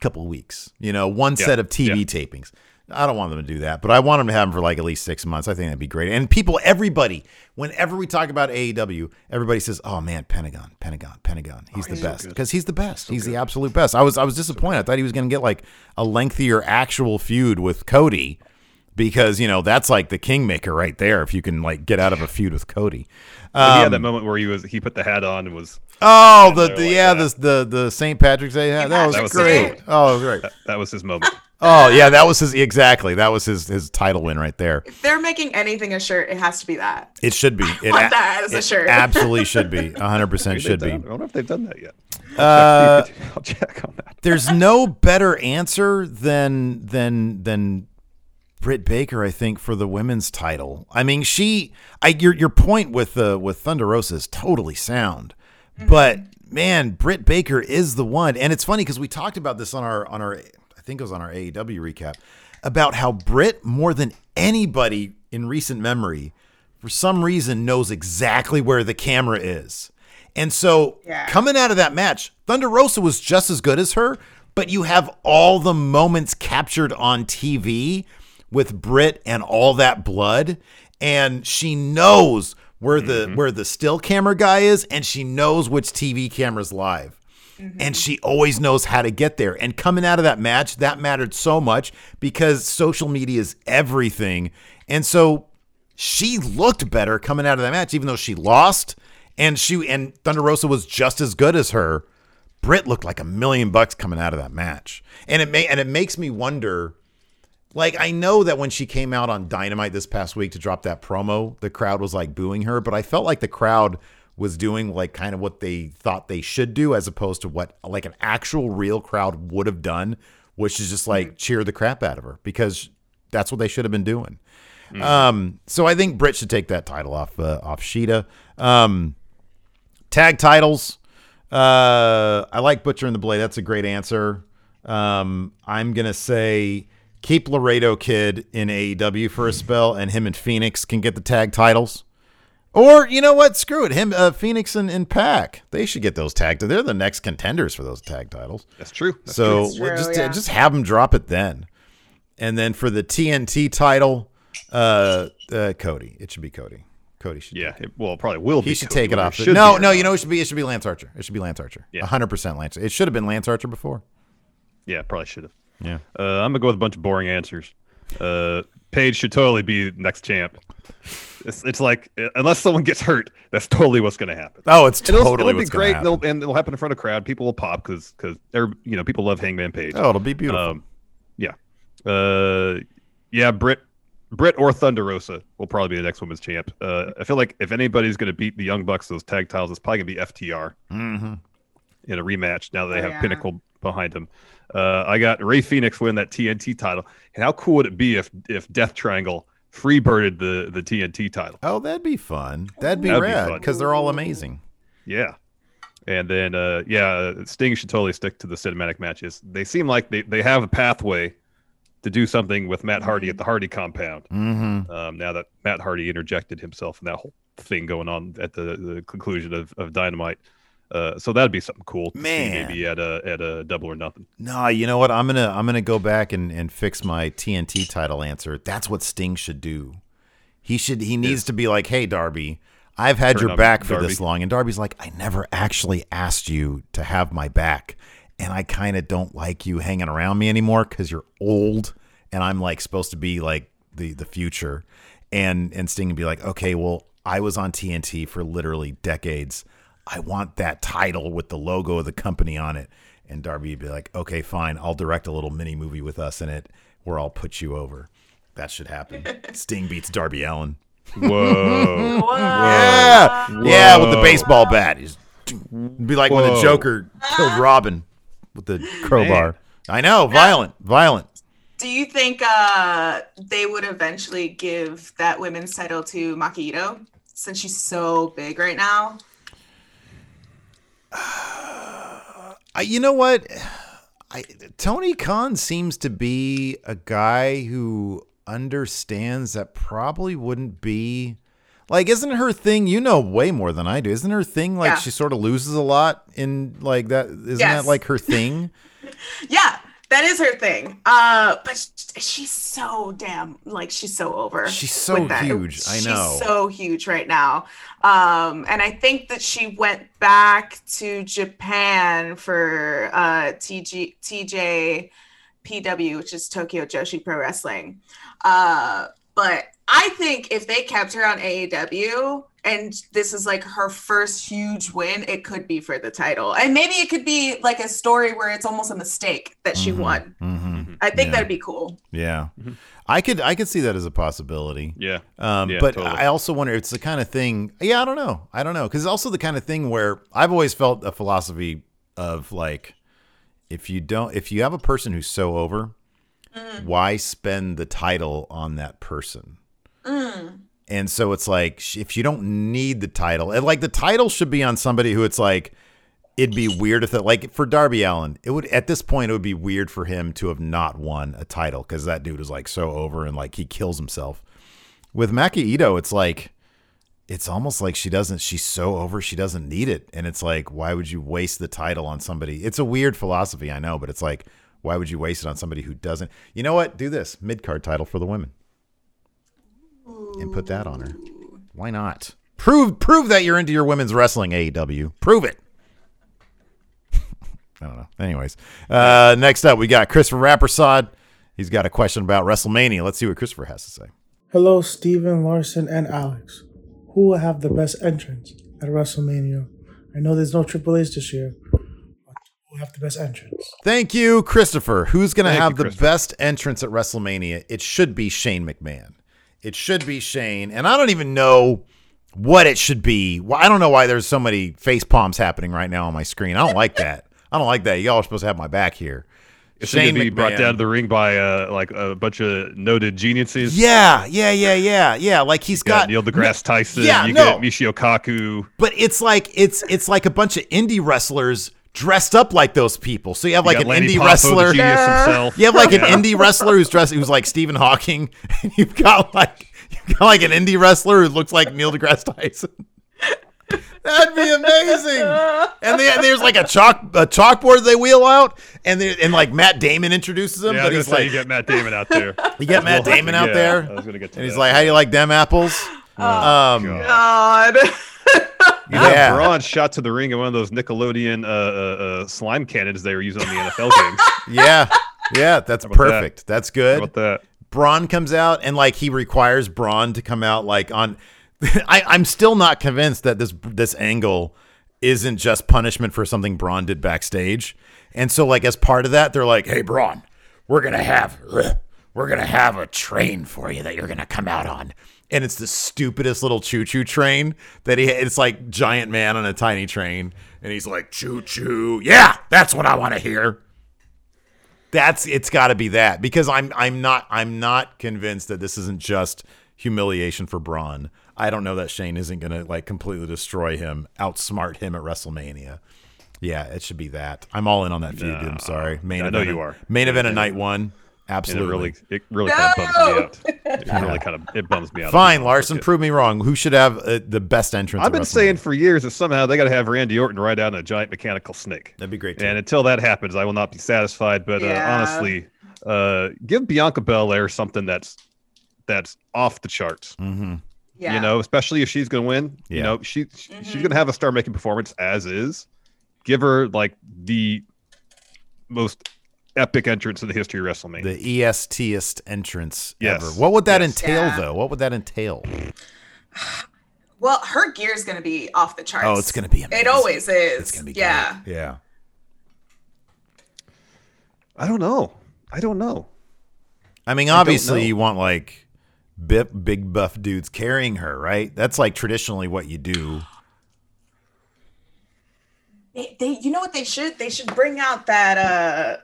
couple of weeks. You know, one set of TV yeah. tapings. I don't want them to do that, but I want them to have them for like at least six months. I think that'd be great. And people, everybody, whenever we talk about AEW, everybody says, "Oh man, Pentagon, Pentagon, Pentagon. He's the best because he's the best. he's the absolute best." I was I was disappointed. I thought he was going to get like a lengthier actual feud with Cody because you know that's like the kingmaker right there. If you can like get out of a feud with Cody. But he Um, had that moment where he was he put the hat on and was Oh, the, the like yeah, that. the the the St. Patrick's Day hat. That was, That was great. Oh, it was great. that, that was his moment. <laughs> Oh yeah, that was his exactly. That was his his title win right there. if they're making anything a shirt, it has to be that. It should be. <laughs> It, want a- that as a shirt. absolutely should be. <laughs> hundred percent should they've be. done- I wonder if they've done that yet. Uh, I'll check on that. there's no better answer than than than Britt Baker, I think, for the women's title. I mean, she, I your your point with uh, with Thunder Rosa is totally sound, Mm-hmm. but man, Britt Baker is the one, and it's funny because we talked about this on our on our I think it was on our AEW recap about how Britt more than anybody in recent memory, for some reason, knows exactly where the camera is. And so Yeah. coming out of that match, Thunder Rosa was just as good as her, but you have all the moments captured on TV with Britt and all that blood, and she knows where the mm-hmm. where the still camera guy is, and she knows which TV camera's live. Mm-hmm. And she always knows how to get there. And coming out of that match, that mattered so much because social media is everything. And so she looked better coming out of that match, even though she lost. And she and Thunder Rosa was just as good as her. Britt looked like a million bucks coming out of that match, and it may and it makes me wonder. Like I know that when she came out on Dynamite this past week to drop that promo, the crowd was like booing her, but I felt like the crowd was doing like kind of what they thought they should do as opposed to what like an actual real crowd would have done, which is just like cheer the crap out of her because that's what they should have been doing. Um, so I think Britt should take that title off uh, off Shida. Um, tag titles. Uh, I like Butcher and the Blade. That's a great answer. Um, I'm gonna say keep Laredo Kid in AEW for a spell, and him and Fenix can get the tag titles. Or you know what? Screw it. Him, uh, Fenix and, and PAC. They should get those tag. They're the next contenders for those tag titles. That's true. That's so That's true, just yeah. just have them drop it then. And then for the TNT title, uh, uh, Cody. It should be Cody. Cody should. Yeah, it, well, it probably will be. He should Cody, take it off. the- should no, no, you know it should be it should be Lance Archer. It should be Lance Archer. Yeah. hundred percent Lance. It should have been Lance Archer before. Yeah, probably should have. Yeah. Uh, I'm gonna go with a bunch of boring answers. Uh, Page should totally be next champ. It's, it's like unless someone gets hurt, that's totally what's gonna happen. Oh, it's It'll, totally it'll be what's great, happen. and it'll, and it'll happen in front of a crowd. People will pop because because you know people love Hangman Page. Oh, it'll be beautiful. Um, yeah, uh, yeah, Britt, Britt or Thunder Rosa will probably be the next women's champ. Uh, I feel like if anybody's going to beat the Young Bucks those tag titles, it's probably going to be FTR hmm in a rematch. Now that they Oh, have yeah. Pinnacle behind them. Uh, I got Rey Fenix win that TNT title, and how cool would it be if if Death Triangle freebirded the the TNT title? Oh, that'd be fun. That'd be That'd rad because they're all amazing. Yeah. And then, uh, yeah, Sting should totally stick to the cinematic matches. They seem like they, they have a pathway to do something with Matt Hardy at the Hardy compound. hmm Um, now that Matt Hardy interjected himself in that whole thing going on at the, the conclusion of, of Dynamite. Uh, so that'd be something cool to see Man. maybe at a at a double or nothing. No, you know what? I'm gonna I'm gonna go back and, and fix my TNT title answer. That's what Sting should do. He should he needs to be like, hey Darby, I've had Turn your back for this long. And Darby's like, I never actually asked you to have my back. And I kind of don't like you hanging around me anymore because you're old and I'm like supposed to be like the the future. And and Sting would be like, okay, well, I was on TNT for literally decades. I want that title with the logo of the company on it. And Darby would be like, okay, fine. I'll direct a little mini movie with us in it where I'll put you over. That should happen. <laughs> Sting beats Darby Allin. <laughs> Whoa. Yeah. Yeah, with the baseball bat. He's It'd be like when the Joker killed Robin with the crowbar. Man. I know, violent, violent. Do you think uh, they would eventually give that women's title to Makito since she's so big right now? I, you know what? I, Tony Khan seems to be a guy who understands that probably wouldn't be like isn't her thing you know way more than I do isn't her thing like Yeah. she sort of loses a lot in like that isn't Yes. that like her thing <laughs> Yeah, that is her thing. Uh, but she's so damn like she's so over. She's so huge, I know. She's so huge right now. Um, and I think that she went back to Japan for uh TG TJ PW, which is Tokyo Joshi Pro Wrestling. Uh, but I think if they kept her on AEW and this is like her first huge win, it could be for the title. And maybe it could be like a story where it's almost a mistake that she Mhm, won. mhm. I think Yeah. that'd be cool. yeah Mhm. I could I could see that as a possibility Yeah. Um, Yeah, but totally. I also wonder it's the kind of thing. Yeah, I don't know. I don't know because it's also the kind of thing where I've always felt a philosophy of like, if you don't, if you have a person who's so over, why spend the title on that person? Mm. And so it's like if you don't need the title, and like the title should be on somebody who it's like it'd be weird if it like for Darby Allin, it would at this point it would be weird for him to have not won a title because that dude is like so over and like he kills himself. With Maki Itoh, it's like it's almost like she doesn't she's so over she doesn't need it. And it's like, why would you waste the title on somebody? It's a weird philosophy, I know, but it's like, why would you waste it on somebody who doesn't you know what? Do this mid card title for the women and put that on her. Why not? Prove prove that you're into your women's wrestling AEW. Prove it. <laughs> I don't know. Anyways, uh, next up we got Christopher Rappersod. He's got a question about WrestleMania. Let's see what Christopher has to say. Hello, Steven, Larson, and Alex. Who will have the best entrance at WrestleMania? I know there's no Triple H this year. but will have the best entrance. Thank you, Christopher. Who's going to have you, the best entrance at WrestleMania? It should be Shane McMahon. It should be Shane. And I don't even know what it should be. I don't know why there's so many face palms happening right now on my screen. I don't like <laughs> that. I don't like that. Y'all are supposed to have my back here. It's to be brought down to the ring by uh, like a bunch of noted geniuses. Yeah, yeah, yeah, yeah, yeah. Like he's got, got Neil deGrasse Tyson. Yeah, you no. get Michio Kaku. but it's like it's it's like a bunch of indie wrestlers dressed up like those people. So you have like you an Lanny indie Poffo, wrestler. the genius himself. You have like an indie wrestler who's dressed who's like Stephen Hawking, <laughs> and you've got like you've got like an indie wrestler who looks like Neil deGrasse Tyson. <laughs> That'd be amazing. And they, there's like a chalk a chalkboard they wheel out, and they, and like Matt Damon introduces him, Yeah, I but was he's say, like you get Matt Damon out there. <laughs> you get Matt Well, Damon out yeah, there, I was gonna get to and he's like, "How do you like them apples?" Oh, um, God. You have <laughs> Yeah. Braun shot to the ring in one of those Nickelodeon uh, uh, uh, slime cannons they were using on the NFL games. <laughs> yeah, yeah, that's How about that? perfect. That's How good. about that? Braun comes out and like he requires Braun to come out like on. <laughs> I, I'm still not convinced that this this angle isn't just punishment for something Braun did backstage. And so like as part of that, they're like, "Hey Braun, we're gonna have we're gonna have a train for you that you're gonna come out on." And it's the stupidest little choo choo train that he. It's like giant man on a tiny train, and he's like choo choo. Yeah, that's what I want to hear that's it's got to be that because I'm I'm not I'm not convinced that this isn't just humiliation for Braun. I don't know that Shane isn't gonna like completely destroy him, outsmart him at WrestleMania. Yeah, it should be that. I'm all in on that feud. dude. I'm sorry. Main I know event you of- are. Main event of night one. And it Absolutely. really, it really kind of bums me out. It really <laughs> kind of it bums me out. Fine, Larson. Prove me wrong. Who should have uh, the best entrance? I've been saying for years that somehow they got to have Randy Orton ride down a giant mechanical snake. that'd be great. Too. And until that happens, I will not be satisfied. But uh, honestly, uh, give Bianca Belair something that's that's off the charts. mm-hmm. Yeah. You know, especially if she's going to win. Yeah. You know, she she's Mhm. going to have a star making performance as is. Give her like the most epic entrance in the history of WrestleMania. The ESTest entrance Yes. ever. What would that Yes. entail, Yeah. though? What would that entail? <sighs> Well, her gear is going to be off the charts. Oh, it's gonna be amazing. It always is. It's gonna be yeah. great. Yeah. I don't know. I don't know. I mean, obviously, know. you want like bip, big buff dudes carrying her, right? That's like traditionally what you do. They, they, you know what they should? They should bring out that. uh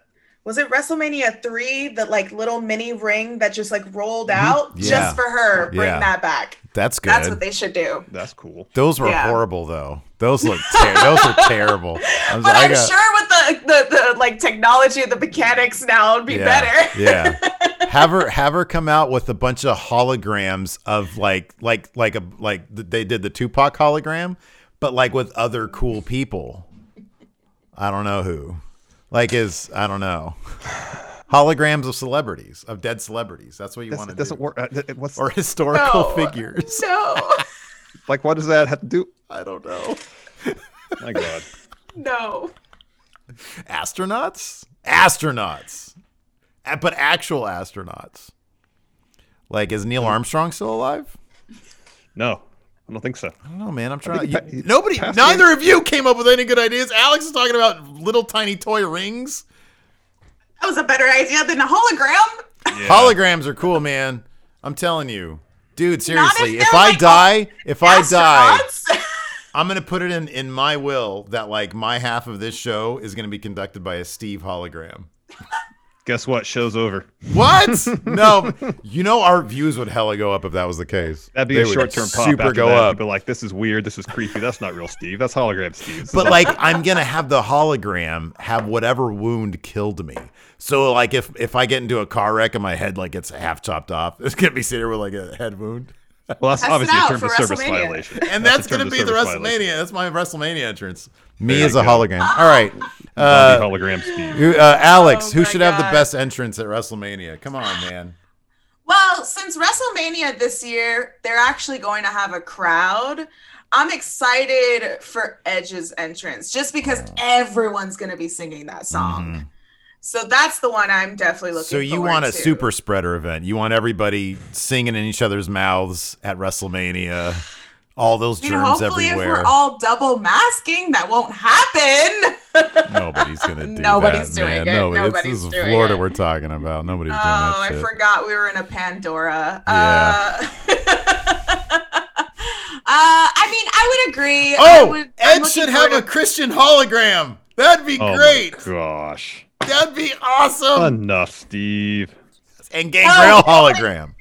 Was it WrestleMania three? The like little mini ring that just like rolled out Mm-hmm. Yeah. just for her. Bring Yeah. that back. That's good. That's what they should do. That's cool. those were Yeah. horrible, though. Those look <laughs> ter- those were terrible. I was, But I I'm got- sure with the, the the like technology and the mechanics now it'd be yeah, better. yeah. <laughs> Have her have her come out with a bunch of holograms of like like like a like they did the Tupac hologram, but like with other cool people. I don't know who. Like is I don't know. Holograms of celebrities, of dead celebrities. That's what you want to do. doesn't work. uh, What's Or historical No. figures. No, <laughs> like? What does that have to do? I don't know. My God. no. Astronauts? Astronauts. A- But actual astronauts. Like, is Neil Armstrong still alive? No, I don't think so. I don't know, man. I'm trying. think You, pa- nobody, passed neither of you came up with any good ideas. Alex is talking about little tiny toy rings. That was a better idea than a hologram. Yeah. Holograms are cool, man. I'm telling you, dude. Seriously, if if I like die, if I die, <laughs> I'm gonna put it in in my will that like my half of this show is gonna be conducted by a Steve hologram. <laughs> Guess what? Show's over. What? <laughs> no, you know our views would hella go up if that was the case. That'd be They a short-term pop. Super after go that. up. People like, this is weird. This is creepy. That's not real Steve. That's hologram Steve. But like I'm gonna have the hologram have whatever wound killed me. So like if if I get into a car wreck and my head like gets half chopped off, <laughs> it's gonna be sitting there with like a head wound. well, that's Test it obviously a out term for of service violation. And that's, a term gonna be the WrestleMania. violation. That's my WrestleMania entrance. Me There as a go. hologram. All right. <laughs> Uh, hologram Steve. who- uh, Alex, Oh who my should have the best entrance at WrestleMania? Come on, man. Well, since WrestleMania this year, they're actually going to have a crowd. I'm excited for Edge's entrance just because everyone's going to be singing that song. So that's the one I'm definitely looking Mm-hmm. So you want a to. super spreader event? You want everybody singing in each other's mouths at WrestleMania? All those I mean, germs hopefully, if we're all double masking, that won't happen. Nobody's gonna do <laughs> Nobody's that, doing man. it. Nobody. Nobody's this is doing Florida it. we're talking about. Nobody's Oh, doing that Oh, I forgot we were in a Pandora. Yeah. Uh, <laughs> uh, I mean, I would agree. Oh, would, Ed should have a Christian hologram. That'd be Oh great. my gosh. That'd be awesome. Enough, Steve. And Gangrel Oh, hologram.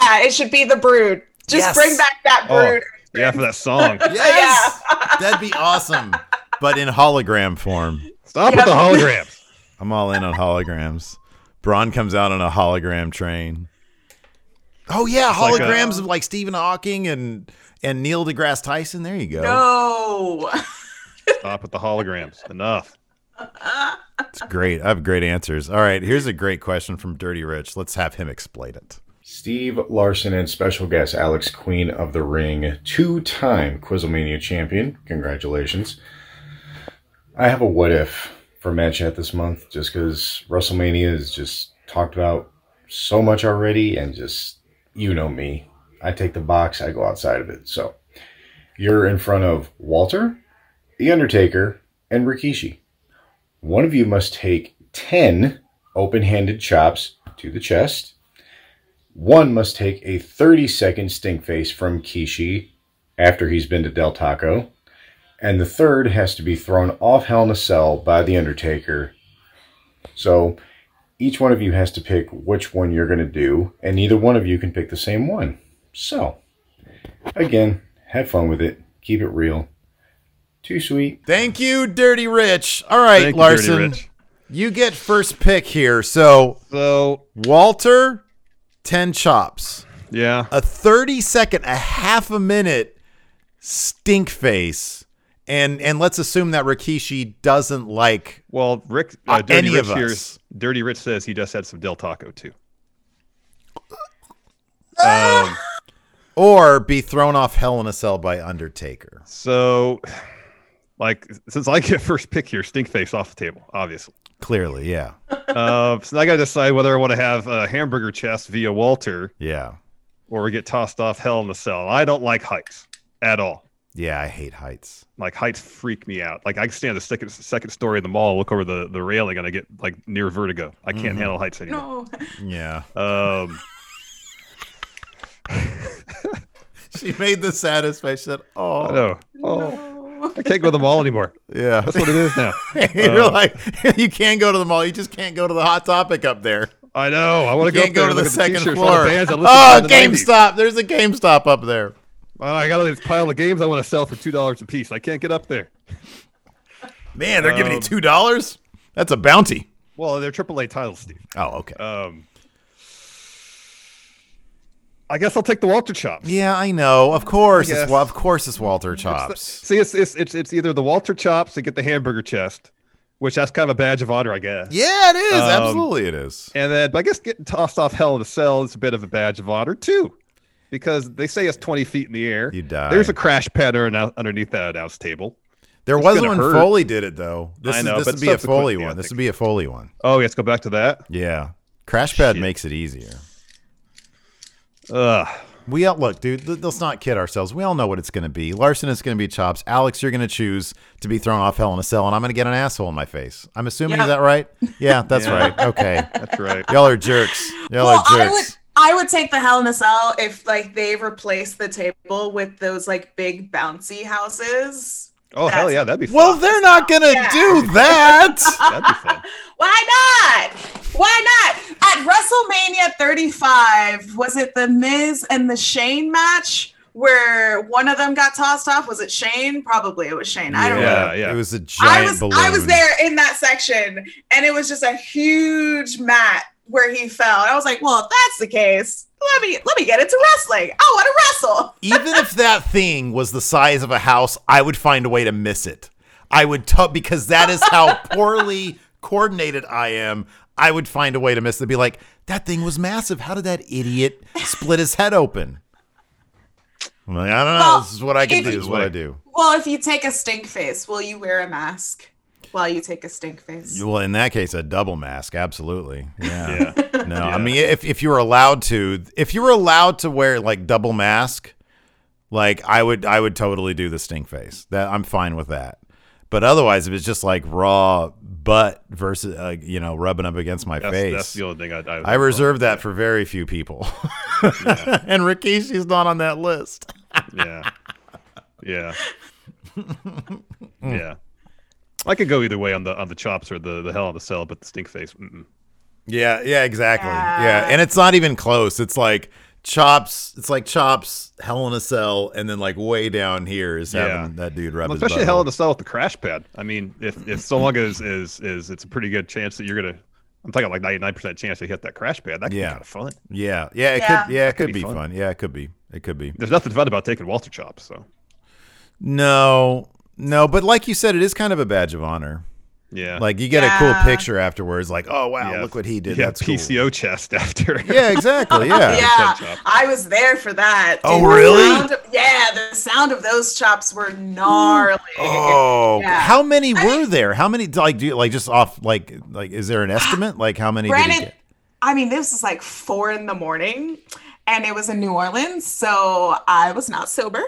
Yeah, it should be the brood. Just Yes. bring back that Oh, brood. Yeah, for that song. <laughs> Yes, that'd be awesome. But in hologram form. Stop with the holograms. <laughs> I'm all in on holograms. Braun comes out on a hologram train. Oh yeah, like a- holograms of like Stephen Hawking and and Neil deGrasse Tyson. There you go. No. <laughs> Stop with the holograms. Enough. It's great. I have great answers. All right, here's a great question from Dirty Rich. Let's have him explain it. Steve Larson and special guest Alex Queen of the Ring, two time Quizlemania champion. Congratulations. I have a what if for Mad Chat this month just because WrestleMania is just talked about so much already and just, you know me. I take the box, I go outside of it. So you're in front of Walter, The Undertaker, and Rikishi. One of you must take 10 open handed chops to the chest. One must take a 30 second stink face from Kishi after he's been to Del Taco. And the third has to be thrown off Hell in a Cell by The Undertaker. So each one of you has to pick which one you're going to do, and neither one of you can pick the same one. So, again, have fun with it. Keep it real. Too sweet. Thank you, Dirty Rich. All right, Thank you, Larson, Dirty Rich. you get first pick here. So So, Walter, ten chops, yeah. a thirty second, a half a minute stink face, and and let's assume that Rikishi doesn't like Well, Rick, Uh, uh, Dirty any Rich of us. Dirty Rich says he just had some Del Taco too. <laughs> Um, or be thrown off Hell in a Cell by Undertaker. so, like, since I get <laughs> first pick here, stink face off the table, obviously. Clearly, yeah, Uh, so I got to decide whether I want to have a hamburger chest via Walter yeah, or we get tossed off Hell in the Cell. I don't like heights at all. yeah. I hate heights. Like heights freak me out. Like I can stand the second second story of the mall, look over the, the railing, and I get like near vertigo. I can't Mhm. handle heights anymore. No. Yeah, Um, <laughs> she made the saddest face. She said, "Oh, I know. Oh, No. I can't go to the mall anymore. yeah." That's what it is now. <laughs> You're Uh, like, <laughs> you can't go to the mall. You just can't go to the Hot Topic up there. I know. I want to go, can't go to the second the floor. bands Oh, to in 90s. GameStop! There's a GameStop up there. Well, I got this pile of games I want to sell for two dollars a piece. I can't get up there. Man, they're giving you Um, two dollars. That's a bounty. Well, they're AAA titles, Steve. Oh, okay. Um, I guess I'll take the Walter chops. yeah, I know. Of course, it's, well, of course, it's Walter It's the- Chops. see, it's, it's it's it's either the Walter chops to get the hamburger chest, which that's kind of a badge of honor, I guess. yeah, it is. Um, Absolutely, it is. And then, but I guess getting tossed off Hell in a Cell is a bit of a badge of honor too, because they say it's twenty feet in the air. You die. There's a crash pad underneath that announce table. There it's was when hurt. Foley did it though. This I is know, this but would be a Foley one. This would be a Foley one. Oh, let's go back to that. Yeah, Crash Pad Shit. makes it easier. Ugh. We all look, dude. Let's not kid ourselves. We all know what it's going to be. Larson is going to be chops. Alex, you're going to choose to be thrown off Hell in a Cell, and I'm going to get an asshole in my face. I'm assuming Yeah. is that right? Yeah, that's Yeah. right. Okay, <laughs> That's right. y'all are jerks. Y'all Well, are I jerks. would I would take the Hell in a Cell if like they replaced the table with those like big bouncy houses. Oh hell yeah, that'd be fun. Well, they're not going to Yeah. do that. <laughs> that'd be fun. Why not? Why not? At WrestleMania 35, was it the Miz and the Shane match where one of them got tossed off? Was it Shane? Probably it was Shane. I don't know. Yeah, yeah. It was a I giant was balloon. I was there in that section, and it was just a huge mat where he fell. I was like, well, if that's the case, let me let me get into wrestling. I want to wrestle. <laughs> Even if that thing was the size of a house, I would find a way to miss it. I would t- because that is how <laughs> poorly coordinated I am. I would find a way to miss it. Be like, that thing was massive. How did that idiot split his head open? I'm like, I don't know. Well, this is what I can do. This is what I do. Well, if you take a stink face, will you wear a mask while you take a stink face? Well, in that case, a double mask, absolutely. Yeah. Yeah. <laughs> No, I mean, if if you were allowed to, if you were allowed to wear like double mask, like I would I would totally do the stink face. That I'm fine with that. But otherwise, if it's just like raw butt versus uh, you know rubbing up against my That's, face, that's the only thing I. I, I reserve that for very few people. <laughs> and Rikishi's not on that list. Yeah. Yeah. <laughs> yeah. I could go either way on the on the chops or the the hell on the cell, but the stink face. Mm-mm. Yeah, yeah, exactly. Yeah. Yeah. And it's not even close. It's like chops, it's like chops, hell in a cell, and then like way down here is having Yeah. that dude rub Well, especially butthole. hell in the cell with the crash pad. I mean, if if so long as is is it's a pretty good chance that you're gonna. I'm talking like 99 percent chance to hit that crash pad. That could Yeah. be kind of fun. Yeah, yeah, it Yeah. could yeah, it could could be be fun. fun. Yeah, it could be. It could be. There's nothing fun about taking Walter chops. So No. No, but like you said, it is kind of a badge of honor. yeah, Like you get a cool picture afterwards, like, oh wow, Yeah. look what he did. Yeah, That's cool. PCO chest after. <laughs> Yeah, exactly. Yeah. <laughs> yeah. I was there for that. Oh, the really? sound of- yeah, the sound of those chops were gnarly. <gasps> Oh, Yeah. how many were there? How many? Like, do you, like just off? Like, like is there an estimate? Like, how many did he get? I mean, this was like four in the morning, and it was in New Orleans, so I was not sober,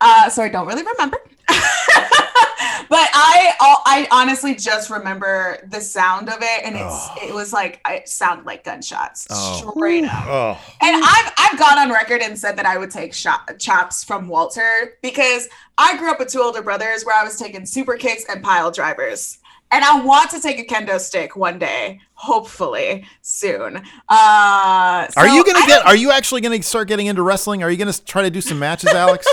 uh, so I don't really remember. <laughs> but I, I honestly just remember the sound of it, and it's it was like it sounded like gunshots Oh. straight up. Oh, And I've I've gone on record and said that I would take shot, chops from Walter because I grew up with two older brothers where I was taking super kicks and pile drivers. And I want to take a kendo stick one day, hopefully soon. Uh, are you gonna I get? Are you actually gonna start getting into wrestling? Are you gonna try to do some matches, <laughs> Alex?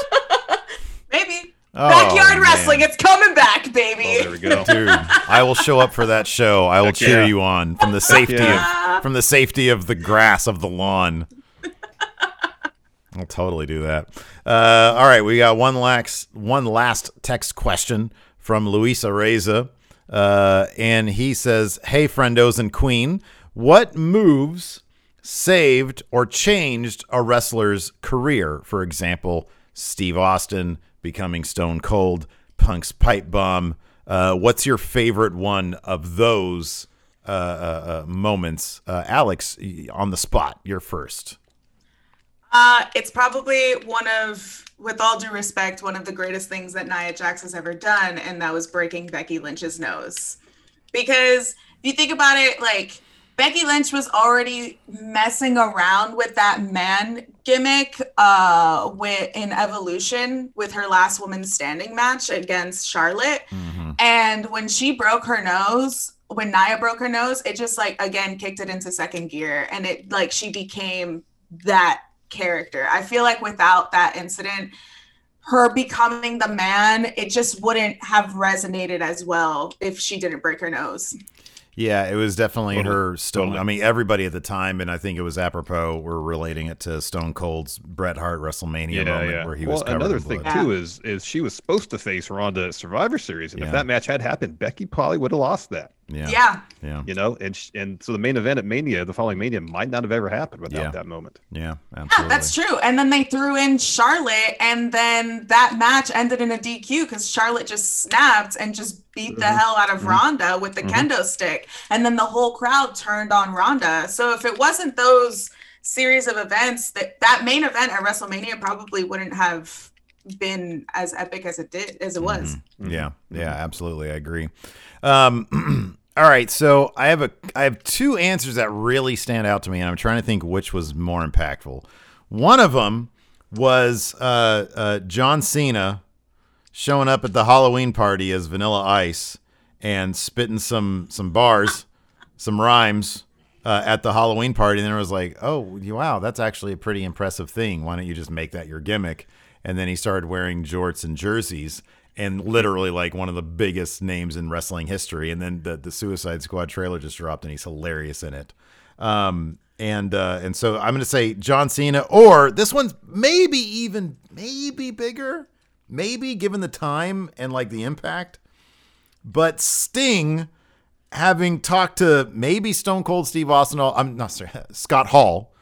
maybe Oh, backyard man. wrestling? It's coming back, Oh, baby. there we go. Dude, I will show up for that show. I will Heck cheer yeah. you on from the safety Yeah. of from the safety of the grass of the lawn. I'll totally do that. Uh, all right, we got one last one last text question from Luisa Reza, uh, and he says, "Hey, friendos and Queen, what moves saved or changed a wrestler's career? For example, Steve Austin becoming Stone Cold, Punk's pipe bomb. Uh, what's your favorite one of those uh, uh, uh, moments? Uh, Alex, on the spot, you're first. Uh, it's probably one of, with all due respect, one of the greatest things that Nia Jax has ever done, and that was breaking Becky Lynch's nose. Because if you think about it, like Becky Lynch was already messing around with that man gimmick uh, with in Evolution with her last woman standing match against Charlotte. And when she broke her nose, when Nia broke her nose, it just like again kicked it into second gear and it like she became that character. I feel like without that incident, her becoming the man, it just wouldn't have resonated as well if she didn't break her nose. Yeah, it was definitely Totally. her Stone. Totally. I mean, everybody at the time, and I think it was apropos. Were relating it to Stone Cold's Bret Hart WrestleMania moment where he was well, covered another in thing blood. too is is she was supposed to face Ronda at Survivor Series, and Yeah. if that match had happened, Becky probably would have lost that. Yeah, Yeah. yeah, You know, and sh- and so the main event at Mania, the following Mania, might not have ever happened without Yeah. that moment. yeah, Yeah, that's true. And then they threw in Charlotte, and then that match ended in a DQ because Charlotte just snapped and just beat the mm-hmm. hell out of mm-hmm. Ronda with the mm-hmm. kendo stick. And then the whole crowd turned on Ronda. So if it wasn't those series of events, that that main event at WrestleMania probably wouldn't have been as epic as it did as it was. Yeah, yeah, absolutely. I agree. Um, <clears throat> all right, so I have a I have two answers that really stand out to me, and I'm trying to think which was more impactful. One of them was uh, uh, John Cena showing up at the Halloween party as Vanilla Ice and spitting some some bars, some rhymes. Uh, at the Halloween party, and then it was like, "Oh, wow, that's actually a pretty impressive thing. Why don't you just make that your gimmick?" And then he started wearing jorts and jerseys, and literally like one of the biggest names in wrestling history. And then the the Suicide Squad trailer just dropped, and he's hilarious in it. Um, and uh, and so I'm gonna say John Cena, or this one's maybe even maybe bigger, maybe given the time and like the impact. But Sting, having talked to maybe Stone Cold Steve Austin, I'm not sorry, <laughs> Scott Hall,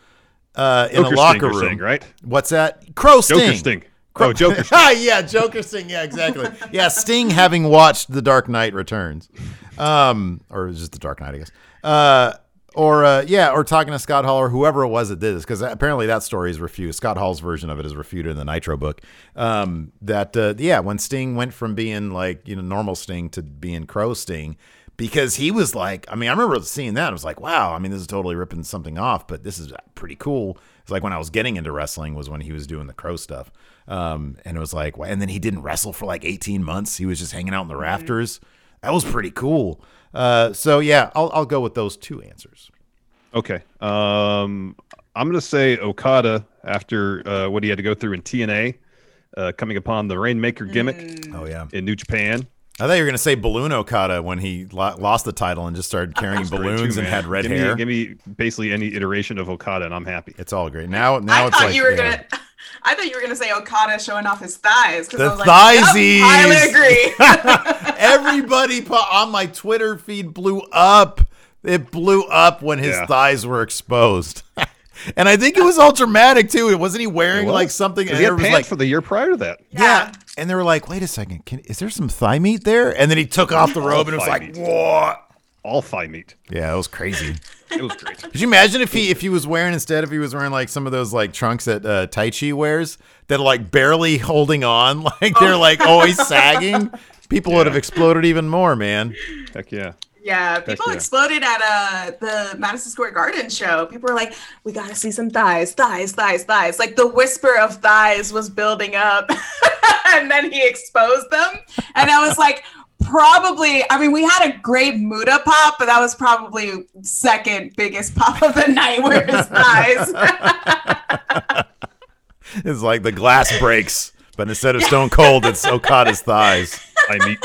uh, in Joker a locker Sting, room, saying, right? What's that? Crow Sting. Joker Sting. Oh, Joker <laughs> Sting. Ah, yeah, Joker Sting. Yeah, exactly. Yeah, Sting having watched The Dark Knight Returns, um, or just The Dark Knight, I guess. Uh, or uh, yeah, or talking to Scott Hall or whoever it was that did this, because apparently that story is refuted. Scott Hall's version of it is refuted in the Nitro book. Um, that uh, yeah, when Sting went from being like you know normal Sting to being Crow Sting, because he was like, I mean, I remember seeing that. I was like, wow, I mean, this is totally ripping something off, but this is pretty cool. It's like when I was getting into wrestling was when he was doing the Crow stuff, um, and it was like, and then he didn't wrestle for like eighteen months. He was just hanging out in the rafters. That was pretty cool. Uh, so yeah, I'll I'll go with those two answers. Okay. Um, I'm going to say Okada after uh, what he had to go through in TNA, uh, coming upon the Rainmaker gimmick Oh yeah. in New Japan. I thought you were going to say Balloon Okada when he lo- lost the title and just started <laughs> carrying balloons too, and had red give hair. Me, give me basically any iteration of Okada, and I'm happy. it's all great. Now, now I it's thought like you were yeah. gonna. I thought you were gonna say Okada showing off his thighs. 'cause The I was like, yep, thighsies. I agree. <laughs> Everybody pu- on my Twitter feed blew up. It blew up when his Yeah. thighs were exposed. <laughs> and I think it was all dramatic too. Wasn't he wearing was. like something? And he had was pants like, for the year prior to that. yeah. And they were like, wait a second, can, is there some thigh meat there? And then he took off the robe and it was like, meat. what? All thigh meat. Yeah, it was crazy. It was great. Could you imagine if he if he was wearing instead if he was wearing like some of those like trunks that uh, Taichi wears that are like barely holding on, <laughs> like they're like always sagging? People would have exploded even more, man. Heck yeah. Yeah, people yeah. exploded at uh the Madison Square Garden show. People were like, "We gotta see some thighs, thighs, thighs, thighs." Like the whisper of thighs was building up, <laughs> and then he exposed them, and I was like, probably. I mean, we had a great Muda pop, but that was probably second biggest pop of the night were his thighs. <laughs> It's like the glass breaks, but instead of Stone Cold, it's Okada's thighs. Thigh meat.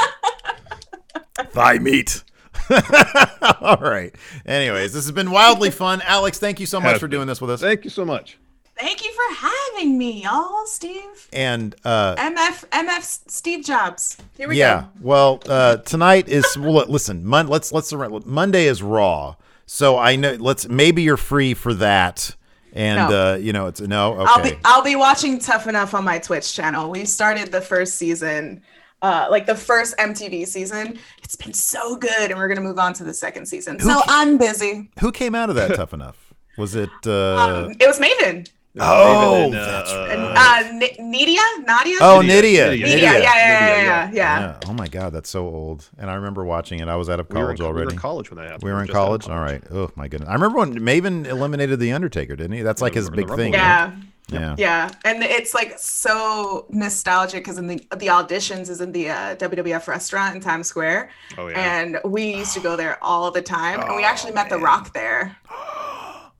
Thigh meat. <laughs> All right. Anyways, this has been wildly fun. Alex, thank you so much for doing this with us. Thank you so much. Thank you for having me, y'all, Steve. And uh MF MF Steve Jobs. Here we yeah. go. Yeah. Well, uh tonight is well <laughs> listen, mon- let's let's Monday is raw. So I know let's maybe you're free for that. And No. uh you know, it's no, okay. I'll be I'll be watching Tough Enough on my Twitch channel. We started the first season, uh, like the first MTV season. It's been so good, and we're gonna move on to the second season. So I'm busy. Who came out of that <laughs> tough enough? Was it uh Um, it was Maven. Oh, David and, that's And, uh, uh, N- Nidia, Nadia. Oh, Nydia. Nydia. Nydia. Nidia. Yeah, yeah, yeah, yeah, yeah, yeah. Yeah. Oh my god, that's so old. And I remember watching it. I was out of we were, college in, we were in college when that happened. We were in just college. All right. Oh my goodness. I remember when Maven eliminated the Undertaker, didn't he? That's like his big thing. Yeah. right? Yeah. Yeah, and it's like so nostalgic because in the the auditions is in the uh, WWF restaurant in Times Square, Oh yeah. and we used to go there all the time, and we actually met The Rock there. <gasps> <gasps> <gasps>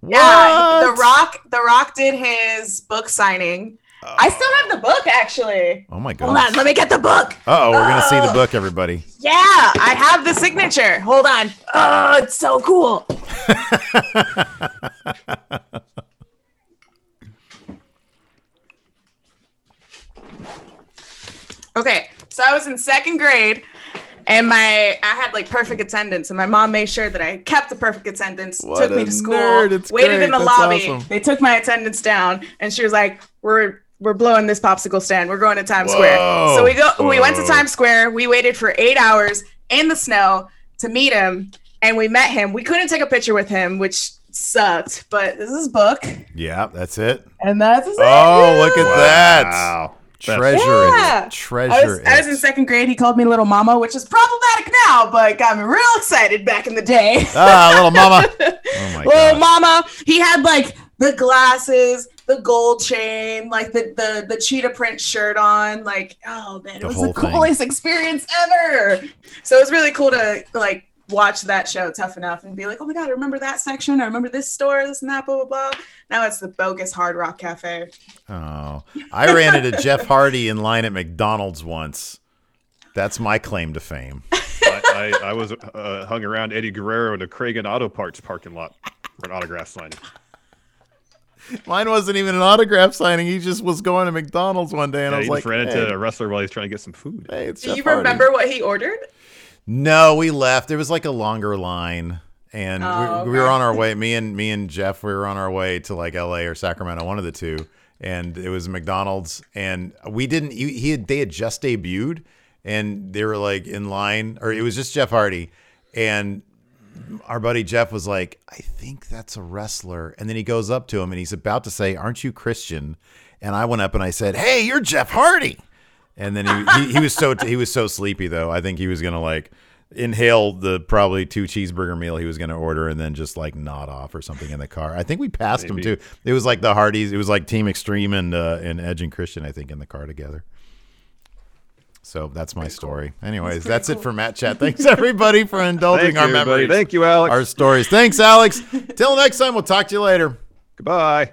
What? Yeah, The Rock. The Rock did his book signing. I still have the book actually. Oh my god. Hold on, let me get the book. Uh oh, we're gonna see the Oh. book, everybody. Yeah, I have the signature. Hold on. Oh, it's so cool. <laughs> Okay, so I was in second grade, and my I had like perfect attendance, and my mom made sure that I kept the perfect attendance. What took me to school, waited great. in the That's lobby. awesome. They took my attendance down, and she was like, "We're we're blowing this popsicle stand. We're going to Times Square." So we go. We went to Times Square. We waited for eight hours in the snow to meet him, and we met him. We couldn't take a picture with him, which sucked. But this is his book, Yeah, that's it. and that's his Oh, look at that. Wow. That's- Treasure Yeah. it. Treasure I was, it. I was in second grade. He called me little mama, which is problematic now, but got me real excited back in the day. ah, little mama. <laughs> Oh my little god. mama. He had like the glasses, the gold chain, like the the the cheetah print shirt on. Like, oh man, it The was whole the thing. coolest experience ever. So it was really cool to like watch that show tough enough and be like, oh my god, I remember that section. I remember this store, this and that, blah blah blah. Now it's the bogus Hard Rock Cafe. Oh, I ran into Jeff Hardy in line at McDonald's once. That's my claim to fame. I, I, I was uh, hung around Eddie Guerrero in the Kragen Auto Parts parking lot for an autograph signing. Mine wasn't even an autograph signing. He just was going to McDonald's one day, and Yeah, I was like, just ran hey, into a wrestler while he's trying to get some food. hey, it's Do Jeff you Hardy. remember what he ordered? No, we left. There was like a longer line, and Oh, we, we were on our way. Me and me and Jeff, we were on our way to like L.A. or Sacramento, one of the two. And it was McDonald's, and we didn't. He, he had they had just debuted, and they were like in line, or it was just Jeff Hardy, and our buddy Jeff was like, I think that's a wrestler. And then he goes up to him and he's about to say, Aren't you Christian? And I went up and I said, Hey, you're Jeff Hardy. And then he, he, he was so he was so sleepy though. I think he was gonna like inhale the probably two cheeseburger meal he was gonna order and then just like nod off or something in the car. I think we passed him too. It was like the Hardys. It was like Team Extreme and uh, and Edge and Christian. I think in the car together. So that's my story. Anyways, that's, it for Matt Chat. Thanks everybody for <laughs> indulging Thank our you, everybody. memories, Thank you, Alex. our stories. Thanks, Alex. Till next time, we'll talk to you later. Goodbye.